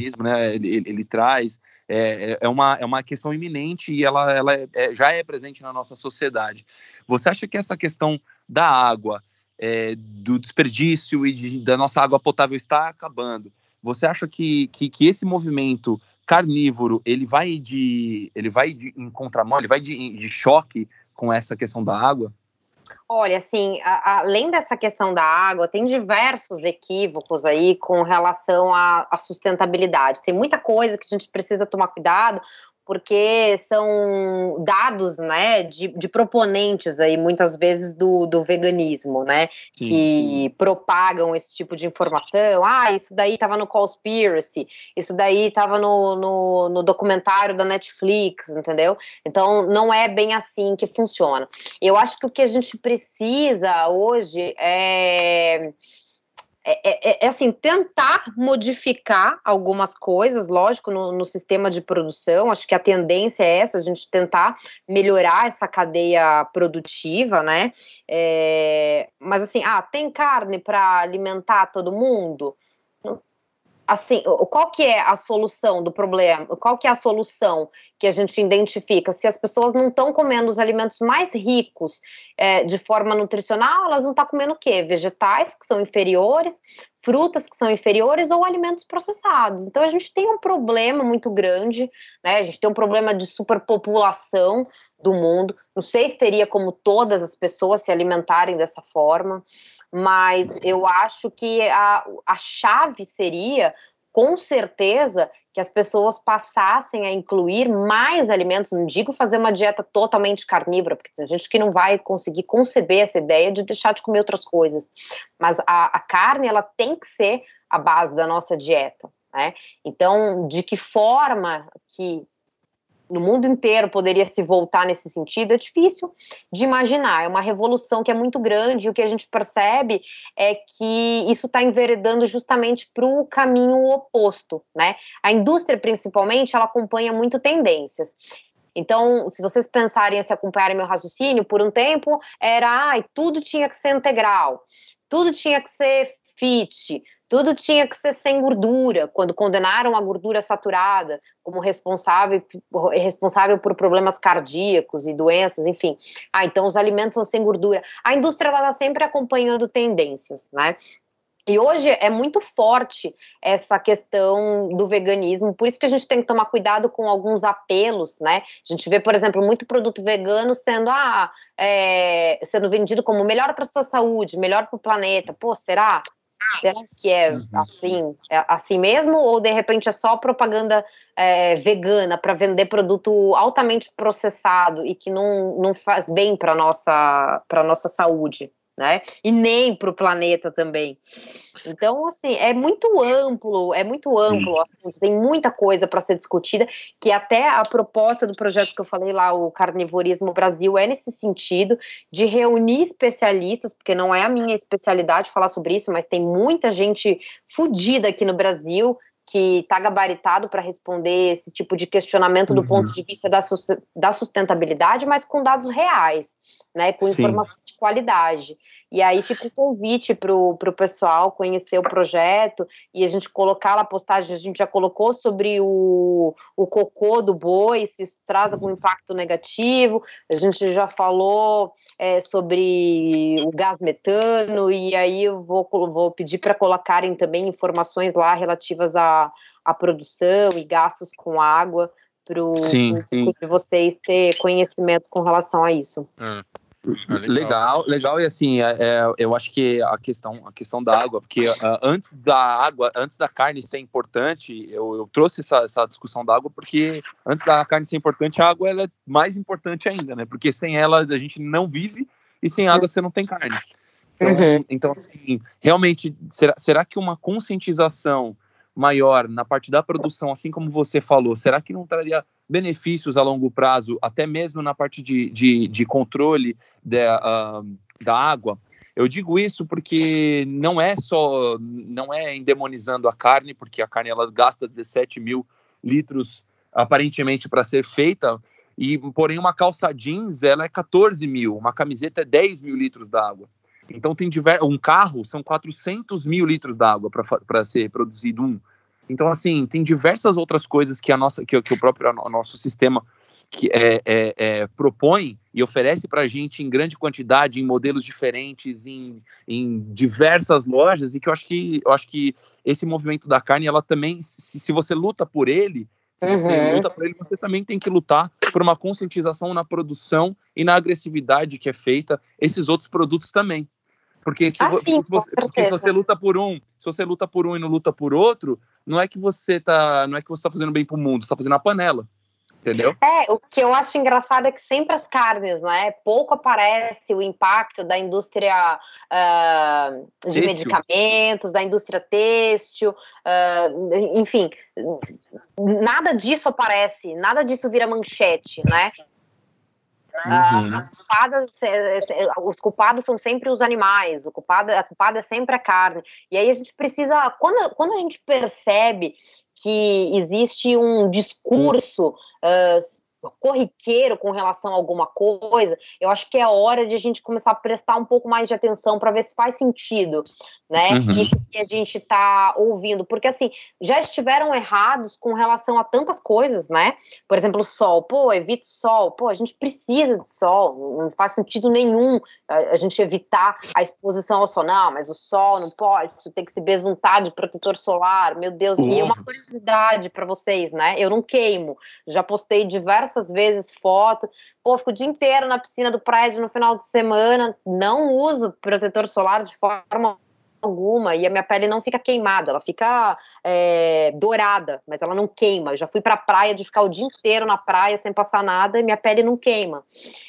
E: mesmo, né? Ele, ele- ele traz, é, é- é, uma, é uma questão iminente e ela, ela é- é- já é presente na nossa sociedade. Você acha que essa questão da água, é, do desperdício e de- da nossa água potável está acabando? Você acha que, que, que esse movimento carnívoro ele vai de ele vai de, em contramão, ele vai de, de choque com essa questão da água?
F: Olha, assim, a- além dessa questão da água, tem diversos equívocos aí com relação à, à sustentabilidade. Tem muita coisa que a gente precisa tomar cuidado, porque são dados, né, de, de proponentes aí, muitas vezes, do, do veganismo, né? que propagam esse tipo de informação. Ah, isso daí estava no Conspiracy, isso daí estava no, no, no documentário da Netflix, entendeu? Então, não é bem assim que funciona. Eu acho que o que a gente precisa hoje é. É, é- é, assim, tentar modificar algumas coisas, lógico, no, no sistema de produção. Acho que a tendência é essa, a gente tentar melhorar essa cadeia produtiva, né? É, mas assim, ah, tem carne para alimentar todo mundo? Assim, qual que é a solução do problema? Qual que é a solução que a gente identifica? Se as pessoas não estão comendo os alimentos mais ricos é, de forma nutricional, elas vão estar comendo o quê? Vegetais que são inferiores, frutas que são inferiores ou alimentos processados. Então a gente tem um problema muito grande, né? A gente tem um problema de superpopulação do mundo. Não sei se teria como todas as pessoas se alimentarem dessa forma, mas eu acho que a, a chave seria, com certeza, que as pessoas passassem a incluir mais alimentos. Não digo fazer uma dieta totalmente carnívora, porque tem gente que não vai conseguir conceber essa ideia de deixar de comer outras coisas. Mas a, a carne, ela tem que ser a base da nossa dieta. Né? Então, de que forma que no mundo inteiro poderia se voltar nesse sentido, é difícil de imaginar. É uma revolução que é muito grande e o que a gente percebe é que isso está enveredando justamente para o caminho oposto, né? A indústria, principalmente, ela acompanha muito tendências. Então, se vocês pensarem, se acompanharem meu raciocínio, por um tempo era, ai, tudo tinha que ser integral, tudo tinha que ser fit, tudo tinha que ser sem gordura, quando condenaram a gordura saturada como responsável, responsável por problemas cardíacos e doenças, enfim. Ah, então os alimentos são sem gordura. A indústria está sempre acompanhando tendências, né? E hoje é muito forte essa questão do veganismo, por isso que a gente tem que tomar cuidado com alguns apelos, né? A gente vê, por exemplo, muito produto vegano sendo, ah, é, sendo vendido como melhor para sua saúde, melhor para o planeta. Pô, será? Será que é assim, é assim mesmo? Ou de repente é só propaganda é, vegana para vender produto altamente processado e que não, não faz bem para nossa para nossa saúde? Né? E nem para o planeta também. Então, assim, é muito amplo, é muito amplo o assunto, tem muita coisa para ser discutida, que até a proposta do projeto que eu falei lá, o Carnivorismo Brasil, é nesse sentido de reunir especialistas, porque não é a minha especialidade falar sobre isso, mas tem muita gente fodida aqui no Brasil que está gabaritado para responder esse tipo de questionamento do
E: Uhum.
F: ponto de vista da, sus- da sustentabilidade, mas com dados reais, né, com
E: Sim.
F: informação de qualidade. E aí fica o convite para o pessoal conhecer o projeto e a gente colocar lá a postagem, a gente já colocou sobre o, o cocô do boi, se isso traz algum impacto negativo, a gente já falou é, sobre o gás metano, e aí eu vou, vou pedir para colocarem também informações lá relativas à produção e gastos com água para o de vocês ter conhecimento com relação a isso.
D: Ah,
E: Legal, legal, e assim, é, é, eu acho que a questão, a questão da água, porque ah, antes da água, antes da carne ser importante, eu, eu trouxe essa, essa discussão da água, porque antes da carne ser importante, a água ela é mais importante ainda, né? Porque sem ela a gente não vive e sem água você não tem carne. Então,
F: Uhum.
E: então assim, realmente, será, será que uma conscientização maior na parte da produção, assim como você falou, será que não traria benefícios a longo prazo, até mesmo na parte de, de, de controle da, ah, da água? Eu digo isso porque não é só, não é endemonizando a carne, porque a carne ela gasta 17 mil litros aparentemente para ser feita, e porém uma calça jeans ela é 14 mil, uma camiseta é 10 mil litros d'água. Então tem diver... um carro são 400 mil litros d'água para ser produzido um. Então assim tem diversas outras coisas que a nossa que, que o próprio o nosso sistema que é, é, é, propõe e oferece para a gente em grande quantidade, em modelos diferentes, em, em diversas lojas, e que eu acho que eu acho que esse movimento da carne, ela também, se, se você luta por ele, se você
F: Uhum.
E: luta por ele, você também tem que lutar por uma conscientização na produção e na agressividade que é feita esses outros produtos também. Porque se,
F: Ah,
E: vo-
F: sim,
E: se você, porque se você luta por um, se você luta por um e não luta por outro, não é que você tá, não é que você tá fazendo bem pro mundo, você tá fazendo a panela. Entendeu?
F: É, o que eu acho engraçado é que sempre as carnes, né? Pouco aparece o impacto da indústria ah, de
E: Têxtil.
F: medicamentos, da indústria têxtil, ah, enfim, nada disso aparece, nada disso vira manchete, né? Ah,
E: Uhum.
F: as culpadas, é, é, os culpados são sempre os animais, o culpado, a culpada é sempre a carne. E aí a gente precisa, quando, quando a gente percebe que existe um discurso ah, corriqueiro com relação a alguma coisa, eu acho que é hora de a gente começar a prestar um pouco mais de atenção para ver se faz sentido, né?
E: Uhum.
F: Isso que a gente está ouvindo, porque assim já estiveram errados com relação a tantas coisas, né? Por exemplo, o sol, pô, evite sol, pô, a gente precisa de sol, não faz sentido nenhum a, gente evitar a exposição ao sol, não, mas o sol não pode, tem que se besuntar de protetor solar, meu Deus, e é uma
E: Ovo.
F: curiosidade para vocês, né? Eu não queimo, já postei diversas vezes foto, pô, fico o dia inteiro na piscina do prédio no final de semana, não uso protetor solar de forma alguma e a minha pele não fica queimada, ela fica é, dourada, mas ela não queima. Eu já fui pra praia de ficar o dia inteiro na praia sem passar nada e minha pele não queima.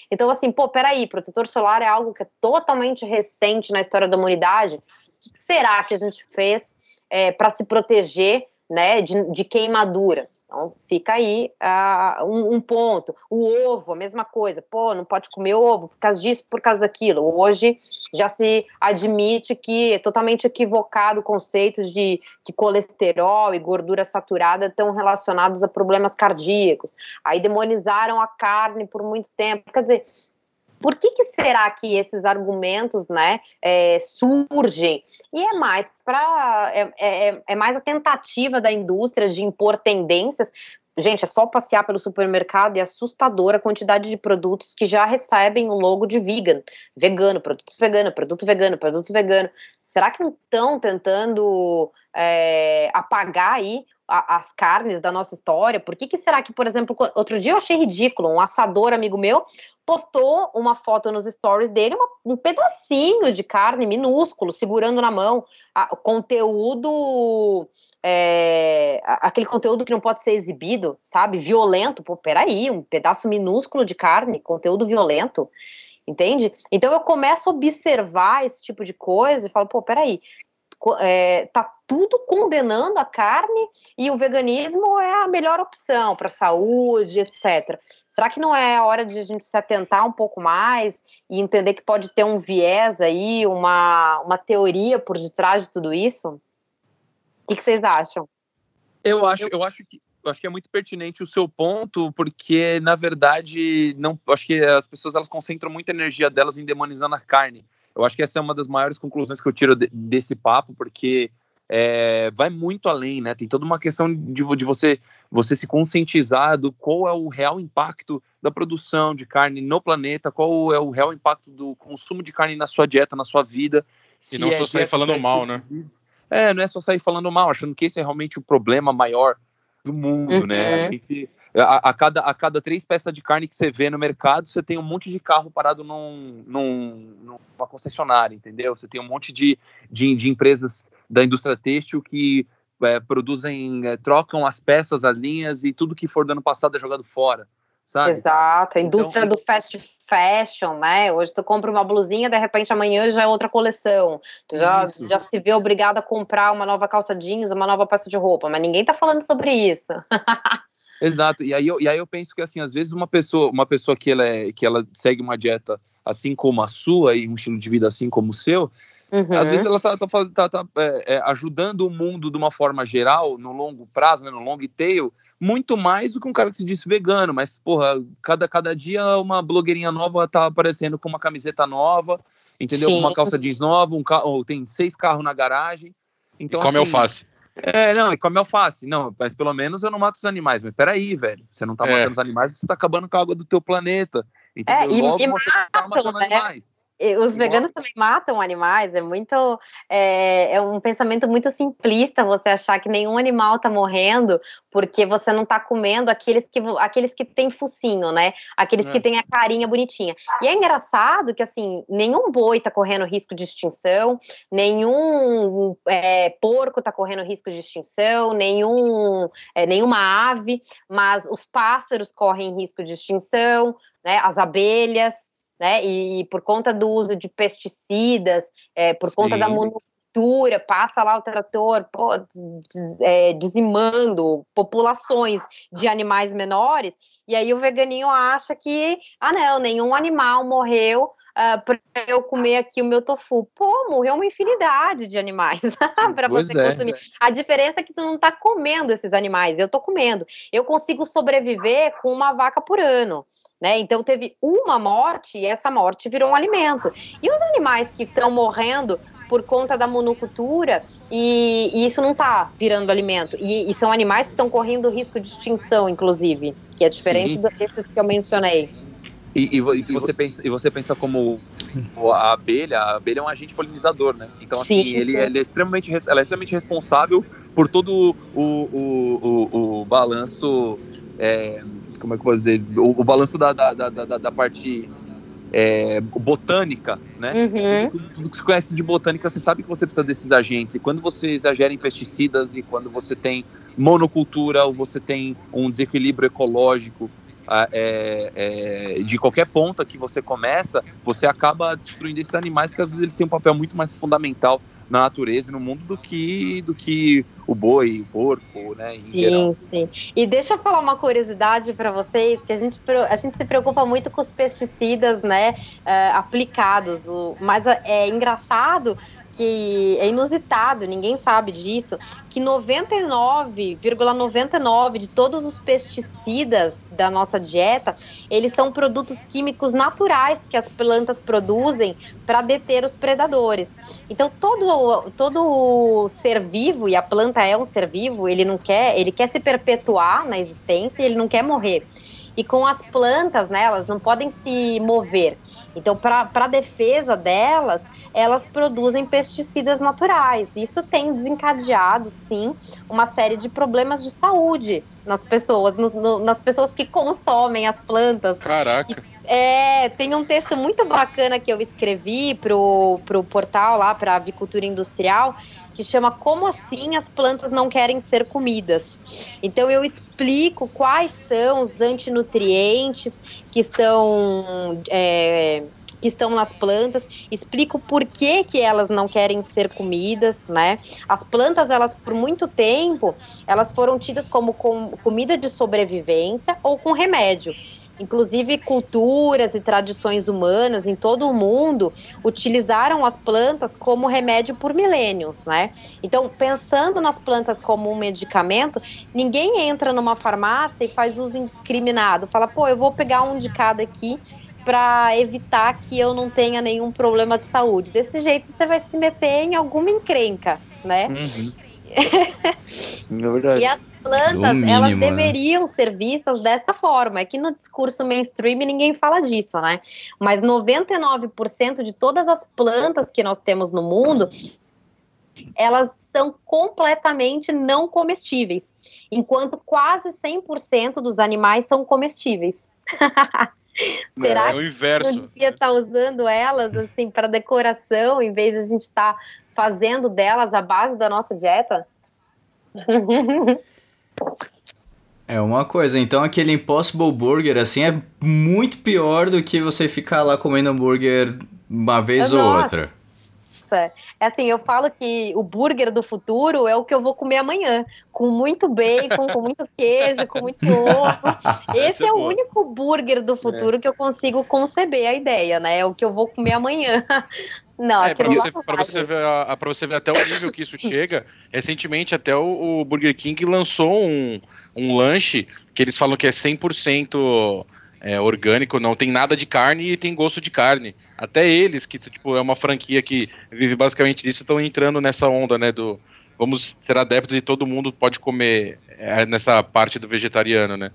F: Então, assim, pô, peraí, protetor solar é algo que é totalmente recente na história da humanidade. O que será que a gente fez é, para se proteger né, de, de queimadura? Então fica aí uh, um, um, ponto. O ovo, a mesma coisa. Pô, não pode comer ovo por causa disso, por causa daquilo. Hoje já se admite que é totalmente equivocado o conceito de que colesterol e gordura saturada estão relacionados a problemas cardíacos. Aí demonizaram a carne por muito tempo. Quer dizer, por que, que, será que esses argumentos né, é, surgem? E é mais para é, é, é, mais a tentativa da indústria de impor tendências. Gente, é só passear pelo supermercado e é assustadora a quantidade de produtos que já recebem o logo de vegan, vegano, produto vegano, produto vegano, produto vegano. Será que não estão tentando é, apagar aí as carnes da nossa história? Por que, que será que, por exemplo, outro dia eu achei ridículo, um assador amigo meu postou uma foto nos stories dele, uma, um pedacinho de carne minúsculo, segurando na mão, a, conteúdo, é, aquele conteúdo que não pode ser exibido, sabe? Violento, pô, peraí, um pedaço minúsculo de carne, conteúdo violento entende? Então eu começo a observar esse tipo de coisa e falo, pô, peraí, é, tá tudo condenando a carne e o veganismo é a melhor opção para a saúde, etc. Será que não é a hora de a gente se atentar um pouco mais e entender que pode ter um viés aí, uma, uma teoria por detrás de tudo isso? O que, que vocês acham?
E: Eu acho, eu acho que eu acho que é muito pertinente o seu ponto, porque na verdade não, acho que as pessoas elas concentram muita energia delas em demonizando a carne. Eu acho que essa é uma das maiores conclusões que eu tiro de, desse papo, porque é, vai muito além, né? Tem toda uma questão de, de você, você se conscientizar do qual é o real impacto da produção de carne no planeta, qual é o real impacto do consumo de carne na sua dieta, na sua vida.
D: E não é só sair falando mal, né?
E: É, não é só sair falando mal, achando que esse é realmente o problema maior do mundo, uhum. né? A gente, a, a, cada, a cada três peças de carne que você vê no mercado, você tem um monte de carro parado num, num, numa concessionária, entendeu? Você tem um monte de, de, de empresas da indústria têxtil que é, produzem, é, trocam as peças, as linhas e tudo que for do ano passado é jogado fora. Sabe?
F: Exato, a indústria então, do fast fashion, né? Hoje tu compra uma blusinha, de repente amanhã já é outra coleção. Tu já, já se vê obrigado a comprar uma nova calça jeans, uma nova peça de roupa, mas ninguém tá falando sobre isso.
E: Exato. E aí, eu, e aí eu penso que assim, às vezes uma pessoa, uma pessoa que ela, é, que ela segue uma dieta assim como a sua e um estilo de vida assim como o seu, uhum. às vezes ela tá, tá, tá, tá é, é, ajudando o mundo de uma forma geral, no longo prazo, né, no long tail, muito mais do que um cara que se diz vegano, mas, porra, cada, cada dia uma blogueirinha nova tá aparecendo com uma camiseta nova, entendeu? Com uma calça jeans nova, um carro, tem seis carros na garagem. Então,
D: e come assim, alface.
E: É, não, e come alface. Não, mas pelo menos eu não mato os animais. Mas peraí, velho. Você não tá é. matando os animais, você tá acabando com a água do teu planeta.
F: Entendeu? É, e, Logo, e você tá matam, tá matando né? animais os veganos também matam animais, é muito é, é, um pensamento muito simplista você achar que nenhum animal está morrendo porque você não está comendo aqueles que aqueles que têm focinho, né? Aqueles é. que têm a carinha bonitinha. E é engraçado que assim nenhum boi está correndo risco de extinção, nenhum é, porco está correndo risco de extinção, nenhum é, nenhuma ave, mas os pássaros correm risco de extinção, né? As abelhas né? E, por conta do uso de pesticidas, é, por Sim. conta da monocultura, passa lá o trator pô, é, dizimando populações de animais menores, e aí o veganinho acha que, ah não, nenhum animal morreu uh, ah, para eu comer aqui o meu tofu. Pô, morreu uma infinidade de animais para você é. consumir. A diferença é que tu não está comendo esses animais, eu estou comendo. Eu consigo sobreviver com uma vaca por ano. Né? Então teve uma morte e essa morte virou um alimento. E os animais que estão morrendo por conta da monocultura e, e isso não está virando alimento. E, e, são animais que estão correndo risco de extinção, inclusive, que é diferente Sim. desses que eu mencionei.
E: E, e, você pensa, e você pensa como a abelha, a abelha é um agente polinizador, né? Então, assim, sim, ele, sim. ele, é extremamente, ela é extremamente responsável por todo o, o, o, o balanço é, como é que eu vou dizer, o, o balanço da, da, da, da, da parte é, botânica, né?
F: Uhum.
E: Tudo, que você conhece de botânica, você sabe que você precisa desses agentes. E quando você exagera em pesticidas e quando você tem monocultura ou você tem um desequilíbrio ecológico, é, é, de qualquer ponta que você começa, você acaba destruindo esses animais que às vezes eles têm um papel muito mais fundamental na natureza e no mundo do que do que o boi, o porco, né?
F: Sim, sim. E deixa eu falar uma curiosidade para vocês, que a gente, a gente se preocupa muito com os pesticidas, né, uh, aplicados. Mas é engraçado que é inusitado, ninguém sabe disso, que 99,99 ,99 de todos os pesticidas da nossa dieta, eles são produtos químicos naturais que as plantas produzem para deter os predadores. Então todo todo ser vivo e a planta é um ser vivo, ele não quer, ele quer se perpetuar na existência, ele não quer morrer. E com as plantas, né, elas não podem se mover. Então, para a defesa delas, elas produzem pesticidas naturais. Isso tem desencadeado, sim, uma série de problemas de saúde nas pessoas, no, no, nas pessoas que consomem as plantas.
D: Caraca.
F: É, tem um texto muito bacana que eu escrevi pro, pro portal lá, para Avicultura Industrial, que chama Como assim as plantas não querem ser comidas? Então eu explico quais são os antinutrientes que estão. É, que estão nas plantas, explico por que, que elas não querem ser comidas, né? As plantas, elas por muito tempo, elas foram tidas como com, comida de sobrevivência ou com remédio. Inclusive, culturas e tradições humanas em todo o mundo utilizaram as plantas como remédio por milênios, né? Então, pensando nas plantas como um medicamento, ninguém entra numa farmácia e faz uso indiscriminado. Fala, pô, eu vou pegar um de cada aqui para evitar que eu não tenha nenhum problema de saúde. Desse jeito você vai se meter em alguma encrenca, né? Uhum.
E: é verdade.
F: E as plantas, mínimo, elas né? deveriam ser vistas dessa forma. É que no discurso mainstream ninguém fala disso, né? Mas 99% de todas as plantas que nós temos no mundo, elas são completamente não comestíveis, enquanto quase 100% dos animais são comestíveis. Será
D: é, é o inverso.
F: que não devia estar tá usando elas assim para decoração em vez de a gente estar tá fazendo delas a base da nossa dieta?
A: É uma coisa, então aquele Impossible Burger assim é muito pior do que você ficar lá comendo hambúrguer uma vez Nossa. ou outra.
F: É assim, eu falo que o burger do futuro é o que eu vou comer amanhã. Com muito bacon, com muito queijo, com muito ovo. Esse é, é o único burger do futuro é. que eu consigo conceber a ideia, né? É o que eu vou comer amanhã. Não,
D: é, pra você, pra, você ver a, pra você ver até o nível que isso chega, recentemente até o, o Burger King lançou um, um lanche que eles falam que é 100% é, orgânico, não tem nada de carne e tem gosto de carne. Até eles, que tipo, é uma franquia que vive basicamente disso, estão entrando nessa onda, né? Do vamos ser adeptos e todo mundo pode comer é, nessa parte do vegetariano, né?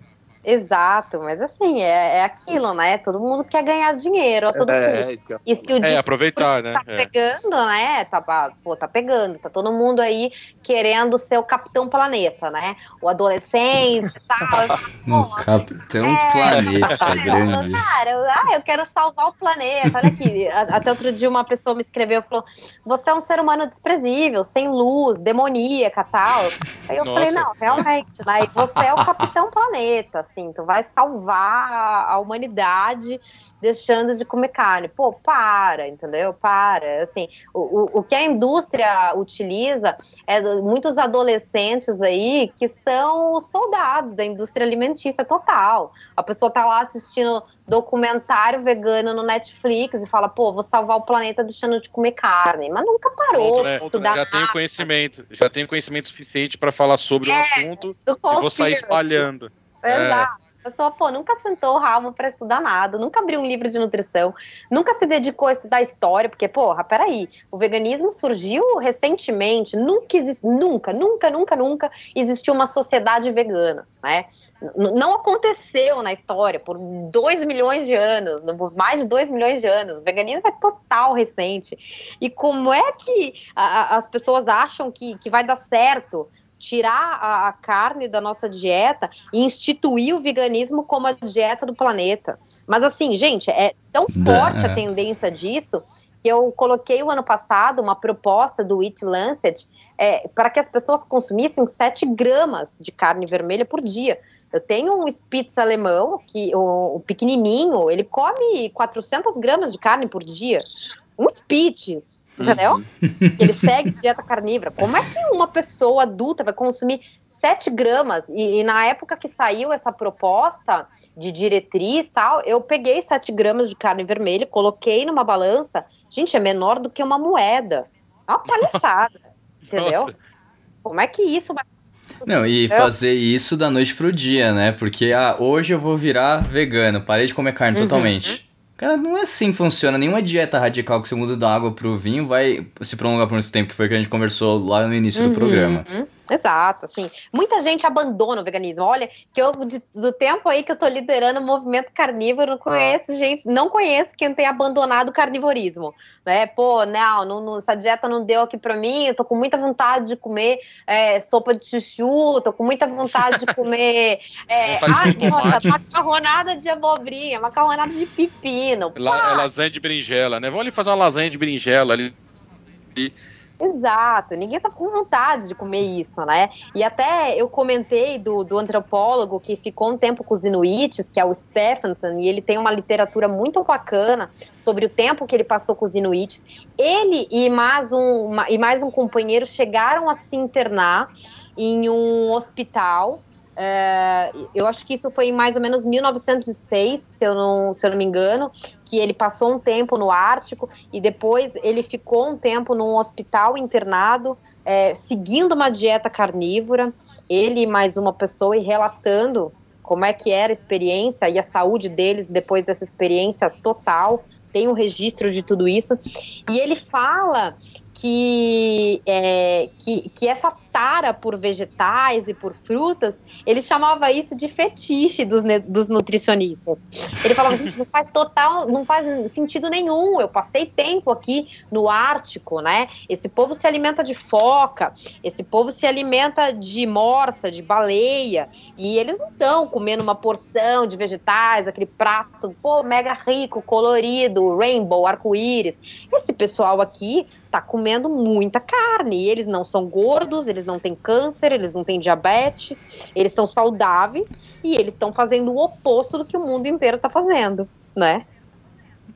F: Exato, mas assim, é, é aquilo, né? Todo mundo quer ganhar dinheiro a todo é, custo. É,
D: e se o é, aproveitar, né?
F: tá é. pegando, né? Tá, pô, tá pegando, tá todo mundo aí querendo ser o Capitão Planeta, né? O adolescente e tal.
A: o Capitão é, Planeta, grande.
F: Cara, ah, eu quero salvar o planeta. Olha aqui, até outro dia uma pessoa me escreveu e falou: você é um ser humano desprezível, sem luz, demoníaca tal. Aí eu Nossa. falei, não, realmente, né? E você é o Capitão Planeta, assim, tu vai salvar a humanidade deixando de comer carne. Pô, para, entendeu? Para. Assim, o, o, o que a indústria utiliza é muitos adolescentes aí que são soldados da indústria alimentícia total. A pessoa tá lá assistindo documentário vegano no Netflix e fala, pô, vou salvar o planeta deixando de comer carne. Mas nunca parou
D: né? estudar. Já tenho conhecimento, já tenho conhecimento suficiente para falar sobre é, o assunto e vou sair espalhando.
F: Exato. É. A pessoa, pô, nunca sentou o rabo para estudar nada, nunca abriu um livro de nutrição, nunca se dedicou a estudar história, porque, porra, peraí, o veganismo surgiu recentemente, nunca existiu, nunca, nunca, nunca, nunca existiu uma sociedade vegana, né? Não aconteceu na história por dois milhões de anos, mais de dois milhões de anos. O veganismo é total recente. E como é que a, as pessoas acham que, que vai dar certo tirar a, a, carne da nossa dieta e instituir o veganismo como a dieta do planeta. Mas assim, gente, é tão forte a é. tendência disso que eu coloquei o ano passado uma proposta do Eat Lancet é, para que as pessoas consumissem 7 gramas de carne vermelha por dia. Eu tenho um Spitz alemão, que o, o pequenininho, ele come 400 gramas de carne por dia. Um Spitz, entendeu? Que ele segue dieta carnívora. Como é que uma pessoa adulta vai consumir 7 gramas? E, e na época que saiu essa proposta de diretriz tal, eu peguei 7 gramas de carne vermelha, coloquei numa balança. Gente, é menor do que uma moeda. É uma palhaçada, entendeu?
D: Nossa.
F: Como é que isso vai
A: Não, e fazer isso da noite pro dia, né? Porque ah, hoje eu vou virar vegano, parei de comer carne
F: Uhum.
A: totalmente. Cara, não é assim que funciona. Nenhuma dieta radical que você muda da água pro vinho vai se prolongar por muito tempo, que foi o que a gente conversou lá no início do programa.
F: Uhum, Exato, assim, muita gente abandona o veganismo. Olha, que eu de- do tempo aí que eu tô liderando o movimento carnívoro, não conheço gente, não conheço quem tem abandonado o carnivorismo, né? Pô, não, não, não- essa dieta não deu aqui pra mim, eu tô com muita vontade de comer é, sopa de chuchu, tô com muita vontade de comer é, ai, nossa, macarronada de abobrinha, macarronada de pepino.
D: La- é lasanha de berinjela, né? Vamos ali fazer uma lasanha de berinjela ali.
F: Exato, ninguém tá com vontade de comer isso, né? E até eu comentei do, do antropólogo que ficou um tempo com os Inuites, que é o Stephenson, e ele tem uma literatura muito bacana sobre o tempo que ele passou com os Inuites. Ele e mais um, uma- e mais um companheiro chegaram a se internar em um hospital. é, eu acho que isso foi em mais ou menos 1906, se eu não, se eu não me engano, que ele passou um tempo no Ártico e depois ele ficou um tempo num hospital internado, é, seguindo uma dieta carnívora, ele e mais uma pessoa, e relatando como é que era a experiência e a saúde deles depois dessa experiência total. Tem um registro de tudo isso. E ele fala que, é, que, que essa tara por vegetais e por frutas, ele chamava isso de fetiche dos, dos nutricionistas. Ele falava, gente, não faz total, não faz sentido nenhum. Eu passei tempo aqui no Ártico, né? Esse povo se alimenta de foca, esse povo se alimenta de morsa, de baleia, e eles não estão comendo uma porção de vegetais, aquele prato, pô, mega rico, colorido, rainbow, arco-íris. Esse pessoal aqui tá comendo muita carne, e eles não são gordos, eles não têm câncer, eles não têm diabetes, eles são saudáveis, e eles estão fazendo o oposto do que o mundo inteiro tá fazendo, né?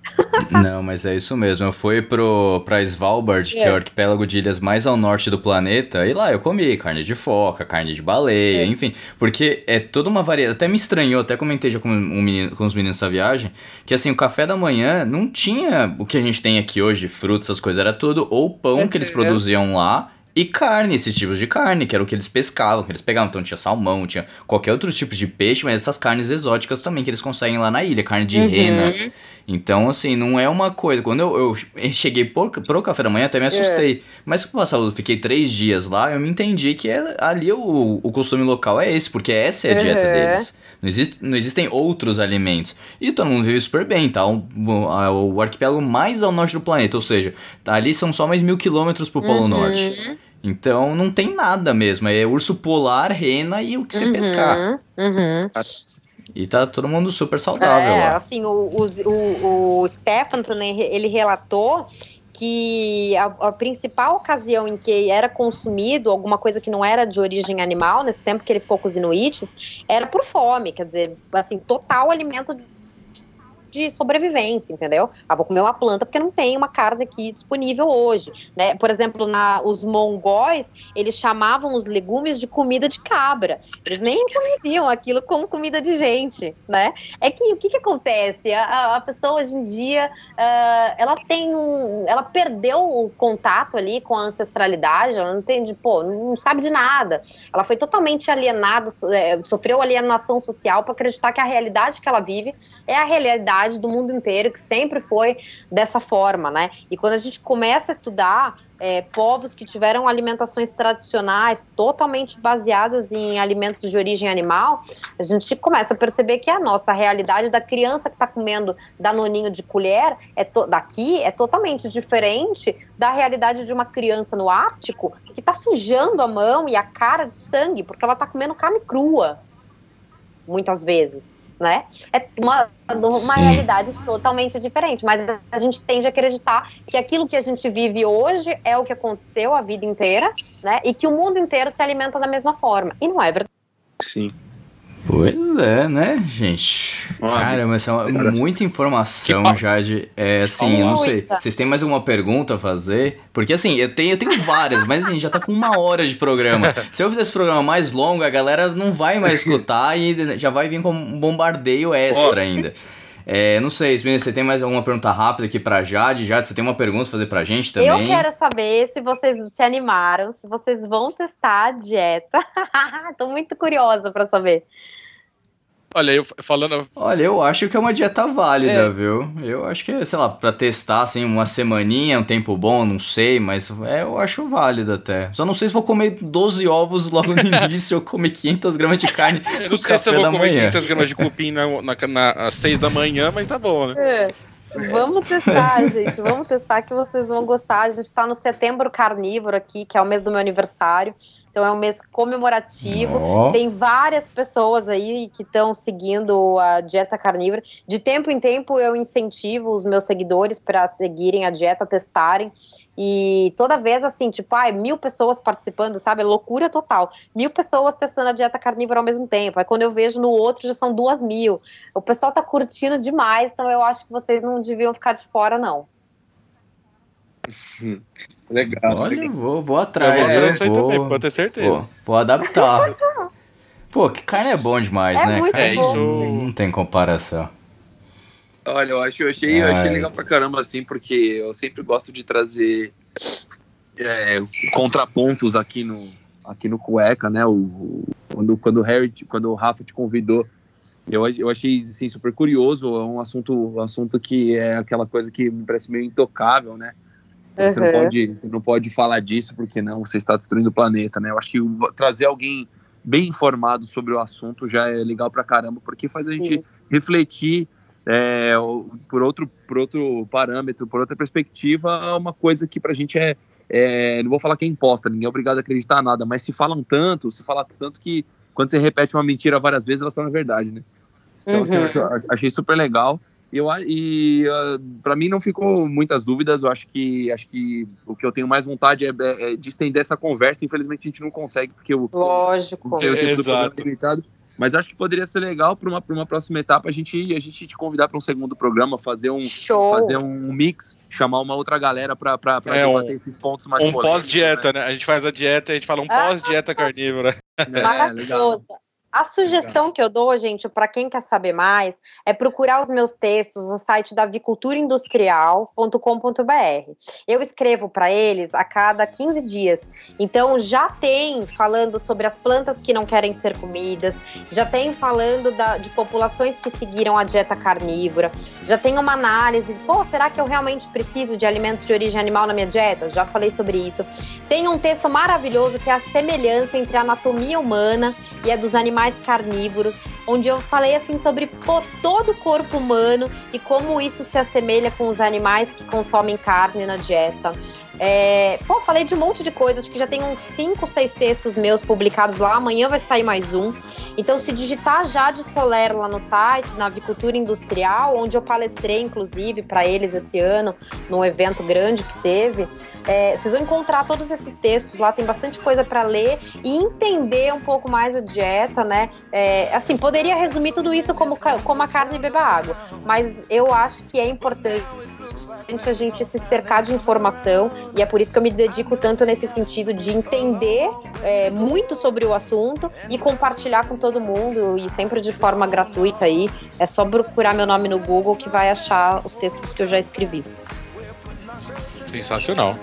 A: Não, mas é isso mesmo. Eu fui pro, pra Svalbard, que é
F: É.
A: o arquipélago de ilhas mais ao norte do planeta, e lá eu comi carne de foca, carne de baleia,
F: É.
A: enfim. Porque é toda uma variedade. Até me estranhou, até comentei já com, um menino- com os meninos dessa viagem, que assim, o café da manhã não tinha o que a gente tem aqui hoje, frutas, essas coisas, era tudo ou pão que eles
F: Uhum.
A: produziam lá. E carne, esses tipos de carne, que era o que eles pescavam, que eles pegavam. Então tinha salmão, tinha qualquer outro tipo de peixe, mas essas carnes exóticas também que eles conseguem lá na ilha, carne de
F: Uhum.
A: rena. Então, assim, não é uma coisa. Quando eu, eu cheguei por, pro café da manhã, até me assustei. Mas como eu fiquei três dias lá, eu me entendi que é- ali o, o costume local é esse, porque essa é a dieta
F: Uhum.
A: deles. Não, existe, não existem outros alimentos. E todo mundo vive super bem, tá? O, o, o arquipélago mais ao norte do planeta, ou seja, tá ali são só mais mil quilômetros pro Polo
F: Uhum.
A: Norte. Então não tem nada mesmo. É urso polar, rena e o que você pescar.
F: Uhum.
A: E tá todo mundo super saudável
F: É,
A: lá.
F: assim, o, o, o, Stephenson, né, ele relatou que a, a principal ocasião em que era consumido alguma coisa que não era de origem animal, nesse tempo que ele ficou com os inuites, era por fome, quer dizer, assim, total alimento de sobrevivência, entendeu? Ah, vou comer uma planta porque não tem uma carne aqui disponível hoje, né? Por exemplo, na, os mongóis, eles chamavam os legumes de comida de cabra. Eles nem conheciam aquilo como comida de gente, né? É que o que, que acontece? A- A, pessoa hoje em dia, ah, ela tem um, ela perdeu o contato ali com a ancestralidade, ela não tem, pô, não sabe de nada. Ela foi totalmente alienada, é, sofreu alienação social para acreditar que a realidade que ela vive é a realidade do mundo inteiro, que sempre foi dessa forma, né? E quando a gente começa a estudar é, povos que tiveram alimentações tradicionais totalmente baseadas em alimentos de origem animal, a gente começa a perceber que a nossa realidade da criança que está comendo danoninho de colher é daqui é totalmente diferente da realidade de uma criança no Ártico que está sujando a mão e a cara de sangue porque ela está comendo carne crua, muitas vezes. Né? É uma, uma
A: Sim.
F: realidade totalmente diferente, mas a gente tende a acreditar que aquilo que a gente vive hoje é o que aconteceu a vida inteira, né? E que o mundo inteiro se alimenta da mesma forma. E não é verdade.
E: Sim.
A: Pois é, né, gente? Caramba, essa é
E: cara.
A: muita informação,
D: Que pa-
A: Jade. É, assim, eu não sei. Vocês têm mais alguma pergunta a fazer? Porque, assim, eu tenho, eu tenho várias, mas, assim, já tá com uma hora de programa. Se eu fizer esse programa mais longo, a galera não vai mais escutar e já vai vir com um bombardeio extra ainda. É, não sei, Smith, você tem mais alguma pergunta rápida aqui pra Jade? Jade, você tem uma pergunta pra fazer pra gente também?
F: Eu quero saber se vocês se animaram, se vocês vão testar a dieta. Tô muito curiosa pra saber.
D: Olha, eu falando.
A: Olha, eu acho que é uma dieta válida,
F: É.
A: viu? Eu acho que, sei lá, pra testar, assim, uma semaninha, um tempo bom, não sei, mas é, eu acho válida até. Só não sei se vou comer 12 ovos logo no início ou comer 500 gramas de carne
D: Eu não
A: no
D: sei se eu
A: café
D: vou
A: da
D: comer
A: manhã.
D: 500 gramas de cupim na, na, na- às 6 da manhã, mas tá bom, né?
F: É. Vamos testar, gente. Vamos testar que vocês vão gostar. A gente está no setembro carnívoro aqui, que é o mês do meu aniversário. Então é um mês comemorativo.
A: Ó,
F: Tem várias pessoas aí que estão seguindo a dieta carnívora. De tempo em tempo eu incentivo os meus seguidores para seguirem a dieta, testarem. E toda vez assim, tipo, ai, mil pessoas participando, sabe? Loucura total. Mil pessoas testando a dieta carnívora ao mesmo tempo. Aí quando eu vejo no outro já são duas mil. O pessoal tá curtindo demais, então eu acho que vocês não deviam ficar de fora, não.
E: Legal.
A: olha, vou, vou
D: Eu
A: atrás,
D: vou
A: viu?
D: fazer isso aí
A: vou,
D: também, pode ter certeza.
A: Pô, vou adaptar. Pô, que carne é bom demais,
F: É
A: né?
F: muito
A: Carne
D: É,
F: bom.
D: isso.
A: Não tem comparação.
E: Olha, eu, acho, eu, achei, eu achei legal pra caramba, assim, porque eu sempre gosto de trazer é, contrapontos aqui no, aqui no Cueca, né? O, o- quando, quando, o Harry, quando o Rafa te convidou, eu, eu achei assim, super curioso. É um assunto, um assunto que é aquela coisa que me parece meio intocável, né? Você, não
F: Uhum.
E: pode, você não pode falar disso porque não, você está destruindo o planeta, né? Eu acho que trazer alguém bem informado sobre o assunto já é legal pra caramba, porque faz a gente
F: Sim.
E: refletir é, por, outro, por outro parâmetro, por outra perspectiva, uma coisa que pra gente é, é, Não vou falar que é imposta, ninguém é obrigado a acreditar em nada, mas se falam tanto, se fala tanto que quando você repete uma mentira várias vezes, ela se torna verdade, né? Então, assim, eu
F: Uhum.
E: acho- achei super legal. E, eu, a- e uh, para mim não ficou muitas dúvidas. Eu acho que acho que o que eu tenho mais vontade é, é- é de estender essa conversa. Infelizmente a gente não consegue porque o,
F: Lógico.
E: porque o tempo do
D: Exato.
E: é limitado. Mas acho que poderia ser legal para uma, pra uma próxima etapa a gente, a gente te convidar para um segundo programa, fazer um,
F: Show.
E: fazer um mix, chamar uma outra galera para
D: É, um-
E: debater esses pontos mais
D: Um pós-dieta, né? A gente faz a dieta e a gente fala um
F: Ah.
D: pós-dieta carnívora.
E: né? É, legal.
F: A sugestão que eu dou, gente, para quem quer saber mais, é procurar os meus textos no site da aviculturaindustrial.com.br. Eu escrevo para eles a cada 15 dias. Então já tem falando sobre as plantas que não querem ser comidas, já tem falando da- de populações que seguiram a dieta carnívora, já tem uma análise, pô, será que eu realmente preciso de alimentos de origem animal na minha dieta? Já falei sobre isso. Tem um texto maravilhoso que é a semelhança entre a anatomia humana e a dos animais carnívoros, onde eu falei assim sobre todo o corpo humano e como isso se assemelha com os animais que consomem carne na dieta. É, pô, falei de um monte de coisas, que já tem uns 5, 6 textos meus publicados lá, amanhã vai sair mais um. Então, se digitar Jade Soler lá no site, na Avicultura Industrial, onde eu palestrei, inclusive, para eles esse ano, num evento grande que teve, é, vocês vão encontrar todos esses textos lá, tem bastante coisa para ler e entender um pouco mais a dieta, né? É, assim, poderia resumir tudo isso como, como a carne beba água, mas eu acho que é importante a gente se cercar de informação e é por isso que eu me dedico tanto nesse sentido de entender é, muito sobre o assunto e compartilhar com todo mundo e sempre de forma gratuita aí. É só procurar meu nome no Google que vai achar os textos que eu já escrevi.
D: Sensacional.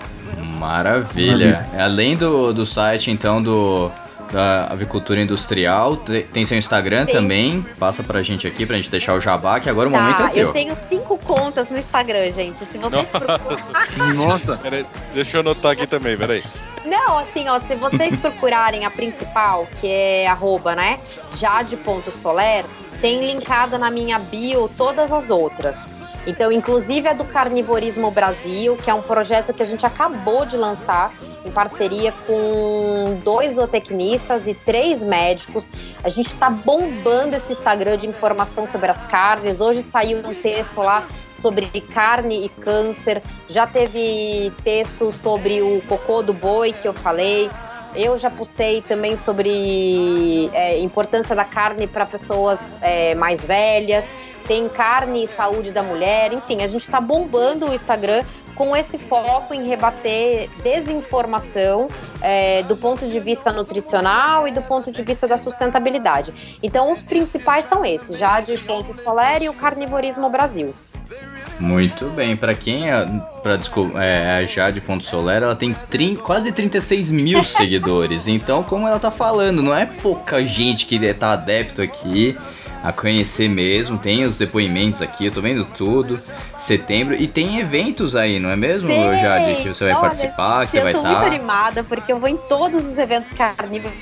A: Maravilha. Além do, do site, então, do da avicultura industrial, te- tem seu Instagram
F: Tem.
A: também. Passa pra gente aqui, pra gente deixar o jabá, que agora o momento é
F: Tá, eu
A: teu.
F: tenho cinco contas no Instagram, gente. Se vocês procuram-
E: Nossa,
D: Peraí, deixa eu anotar aqui também, peraí.
F: Não, assim, ó, se vocês procurarem a principal, que é arroba, né, jade.soler, tem linkada na minha bio todas as outras. Então, inclusive é do Carnivorismo Brasil, que é um projeto que a gente acabou de lançar em parceria com dois zootecnistas e três médicos. A gente está bombando esse Instagram de informação sobre as carnes. Hoje saiu um texto lá sobre carne e câncer. Já teve texto sobre o cocô do boi que eu falei. Eu já postei também sobre é, importância da carne para pessoas é, mais velhas. Tem carne e saúde da mulher. Enfim, a gente está bombando o Instagram com esse foco em rebater desinformação é, do ponto de vista nutricional e do ponto de vista da sustentabilidade. Então, os principais são esses: Jade Ponto Soler e o Carnivorismo Brasil.
A: Muito bem, pra quem é, pra, desco- é a Jade Ponto Soler, ela tem trin- quase 36 mil seguidores. Então, como ela tá falando, não é pouca gente que tá adepto aqui a conhecer mesmo. Tem os depoimentos aqui, eu tô vendo tudo. Setembro. E tem eventos aí, não é mesmo, Jade? Que você vai
F: Olha,
A: participar, que você
F: eu
A: vai
F: tô
A: estar.
F: muito animada, porque eu vou em todos os eventos carnívoros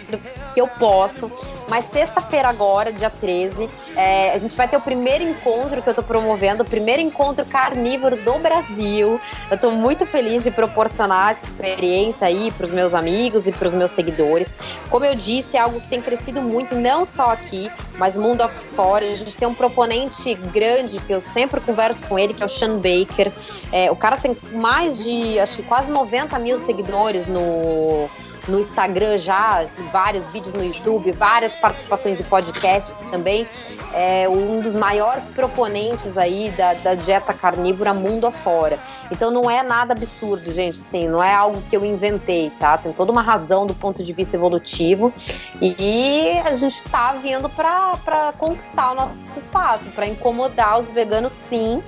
F: que eu posso. Mas sexta-feira agora, dia 13, é, a gente vai ter o primeiro encontro que eu tô promovendo, o primeiro encontro carnívoro do Brasil. Eu tô muito feliz de proporcionar essa experiência aí pros meus amigos e pros meus seguidores. Como eu disse, é algo que tem crescido muito, não só aqui, mas mundo afora. A gente tem um proponente grande, que eu sempre converso com ele, que é o Sean Baker. É, o cara tem mais de, acho que quase 90 mil seguidores no, no Instagram já, vários vídeos no YouTube, várias participações em podcast também. É um dos maiores proponentes aí da, da dieta carnívora mundo afora. Então não é nada absurdo, gente, assim, não é algo que eu inventei, tá? Tem toda uma razão do ponto de vista evolutivo e a gente tá vindo pra, pra conquistar o nosso espaço, pra incomodar os veganos sim.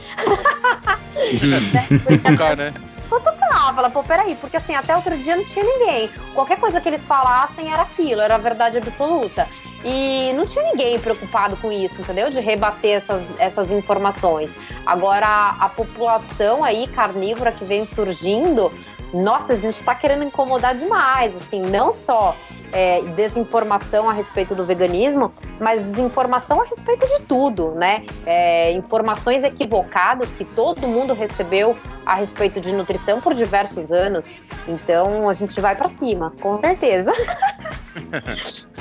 D: Cutucar, né?
F: Ah, fala, pô, peraí, porque assim, até outro dia não tinha ninguém. Qualquer coisa que eles falassem era aquilo, era a verdade absoluta. E não tinha ninguém preocupado com isso, entendeu? De rebater essas, essas informações. Agora, a população aí carnívora que vem surgindo, nossa, a gente tá querendo incomodar demais, assim, não só é, desinformação a respeito do veganismo, mas desinformação a respeito de tudo, né? É, informações equivocadas que todo mundo recebeu a respeito de nutrição por diversos anos. Então a gente vai pra cima, com certeza.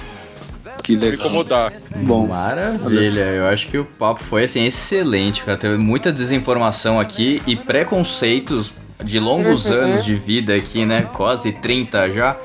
E: Que legal.
D: incomodar.
E: Bom,
A: Maravilha, eu acho que o papo foi assim excelente, cara. Teve muita desinformação aqui e preconceitos de longos
F: Uhum.
A: anos de vida aqui, né? Quase 30 já.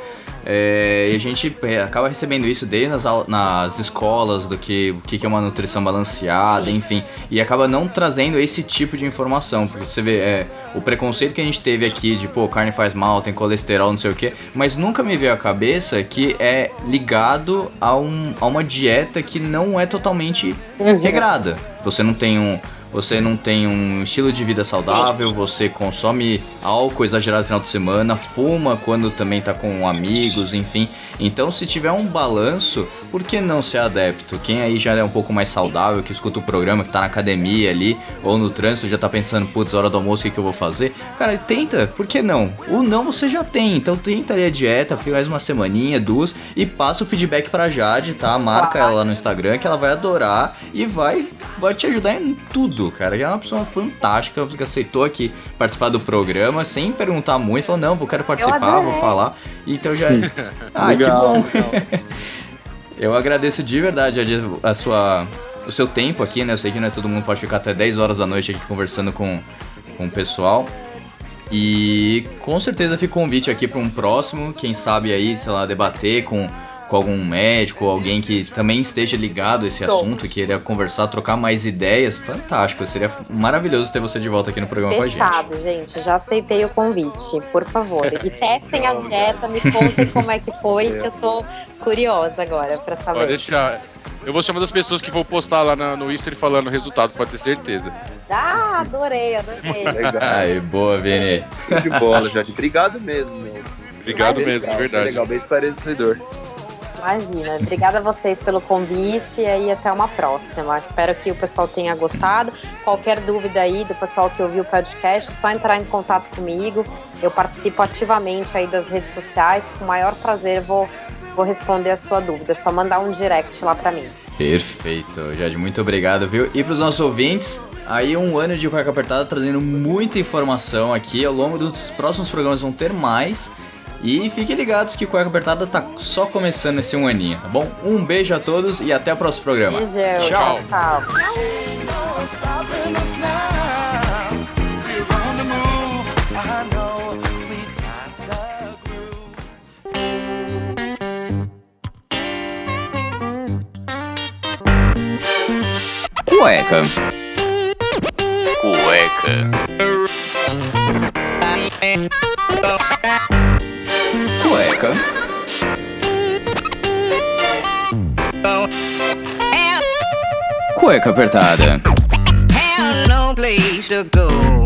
A: É, e a gente é, acaba recebendo isso desde nas, nas escolas do que o que que é uma nutrição balanceada,
F: Sim.
A: enfim, e acaba não trazendo esse tipo de informação, porque você vê é, o preconceito que a gente teve aqui de pô, carne faz mal, tem colesterol, não sei o que, mas nunca me veio à cabeça que é ligado a, um, a uma dieta que não é totalmente regrada. Você não tem um você não tem um estilo de vida saudável, você consome álcool exagerado no final de semana, fuma quando também tá com amigos, enfim. Então, se tiver um balanço, por que não ser adepto? Quem aí já é um pouco mais saudável, que escuta o programa, que tá na academia ali, ou no trânsito, já tá pensando, putz, hora do almoço, o que, que eu vou fazer? Cara, tenta, por que não? O não você já tem, então tenta ali a dieta, faz uma semaninha, duas, e passa o feedback pra Jade, tá? Marca ela lá no Instagram, que ela vai adorar e vai, vai te ajudar em tudo, cara. Ela é uma pessoa fantástica, que aceitou aqui participar do programa, sem perguntar muito, falou, não, vou quero participar, vou falar. Então já. ah, que
E: Legal,
A: bom. Eu agradeço de verdade a, a sua, o seu tempo aqui, né? Eu sei que não é todo mundo pode ficar até 10 horas da noite aqui conversando com, com o pessoal. E com certeza fica o convite aqui para um próximo, quem sabe aí, sei lá, debater com, com algum médico, alguém que também esteja ligado a esse
F: Show.
A: assunto, queira conversar, trocar mais ideias. Fantástico, seria maravilhoso ter você de volta aqui no programa com a gente.
F: Fechado, gente. Já aceitei o convite, por favor. E testem a dieta, me contem como é que foi, que eu tô curiosa agora pra
D: Pode
F: saber.
D: deixar. Eu vou ser uma das pessoas que vou postar lá na- no Insta falando o resultado, pode ter certeza.
F: Ah, adorei, adorei.
E: legal.
A: Ai, boa, Vini.
E: De bola, Jade. Obrigado mesmo, meu.
D: Obrigado mesmo, de
E: Legal,
D: verdade.
E: Legal, bem esclarecedor.
F: Imagina. Obrigada a vocês pelo convite e aí até uma próxima. Espero que o pessoal tenha gostado. Qualquer dúvida aí do pessoal que ouviu o podcast, é só entrar em contato comigo. Eu participo ativamente aí das redes sociais. Com o maior prazer vou, vou responder a sua dúvida. É só mandar um direct lá pra mim.
A: Perfeito, Jade, muito obrigado, viu? E para os nossos ouvintes, aí um ano de cueca apertada trazendo muita informação aqui. Ao longo dos próximos programas vão ter mais. E fiquem ligados que Cueca Apertada tá só começando esse um aninho, tá bom? Um beijo a todos e até o próximo programa.
F: Beijão.
A: Tchau.
F: tchau.
A: Cueca. Cueca. Cueca. Cueca apertada.
B: Have no place to go.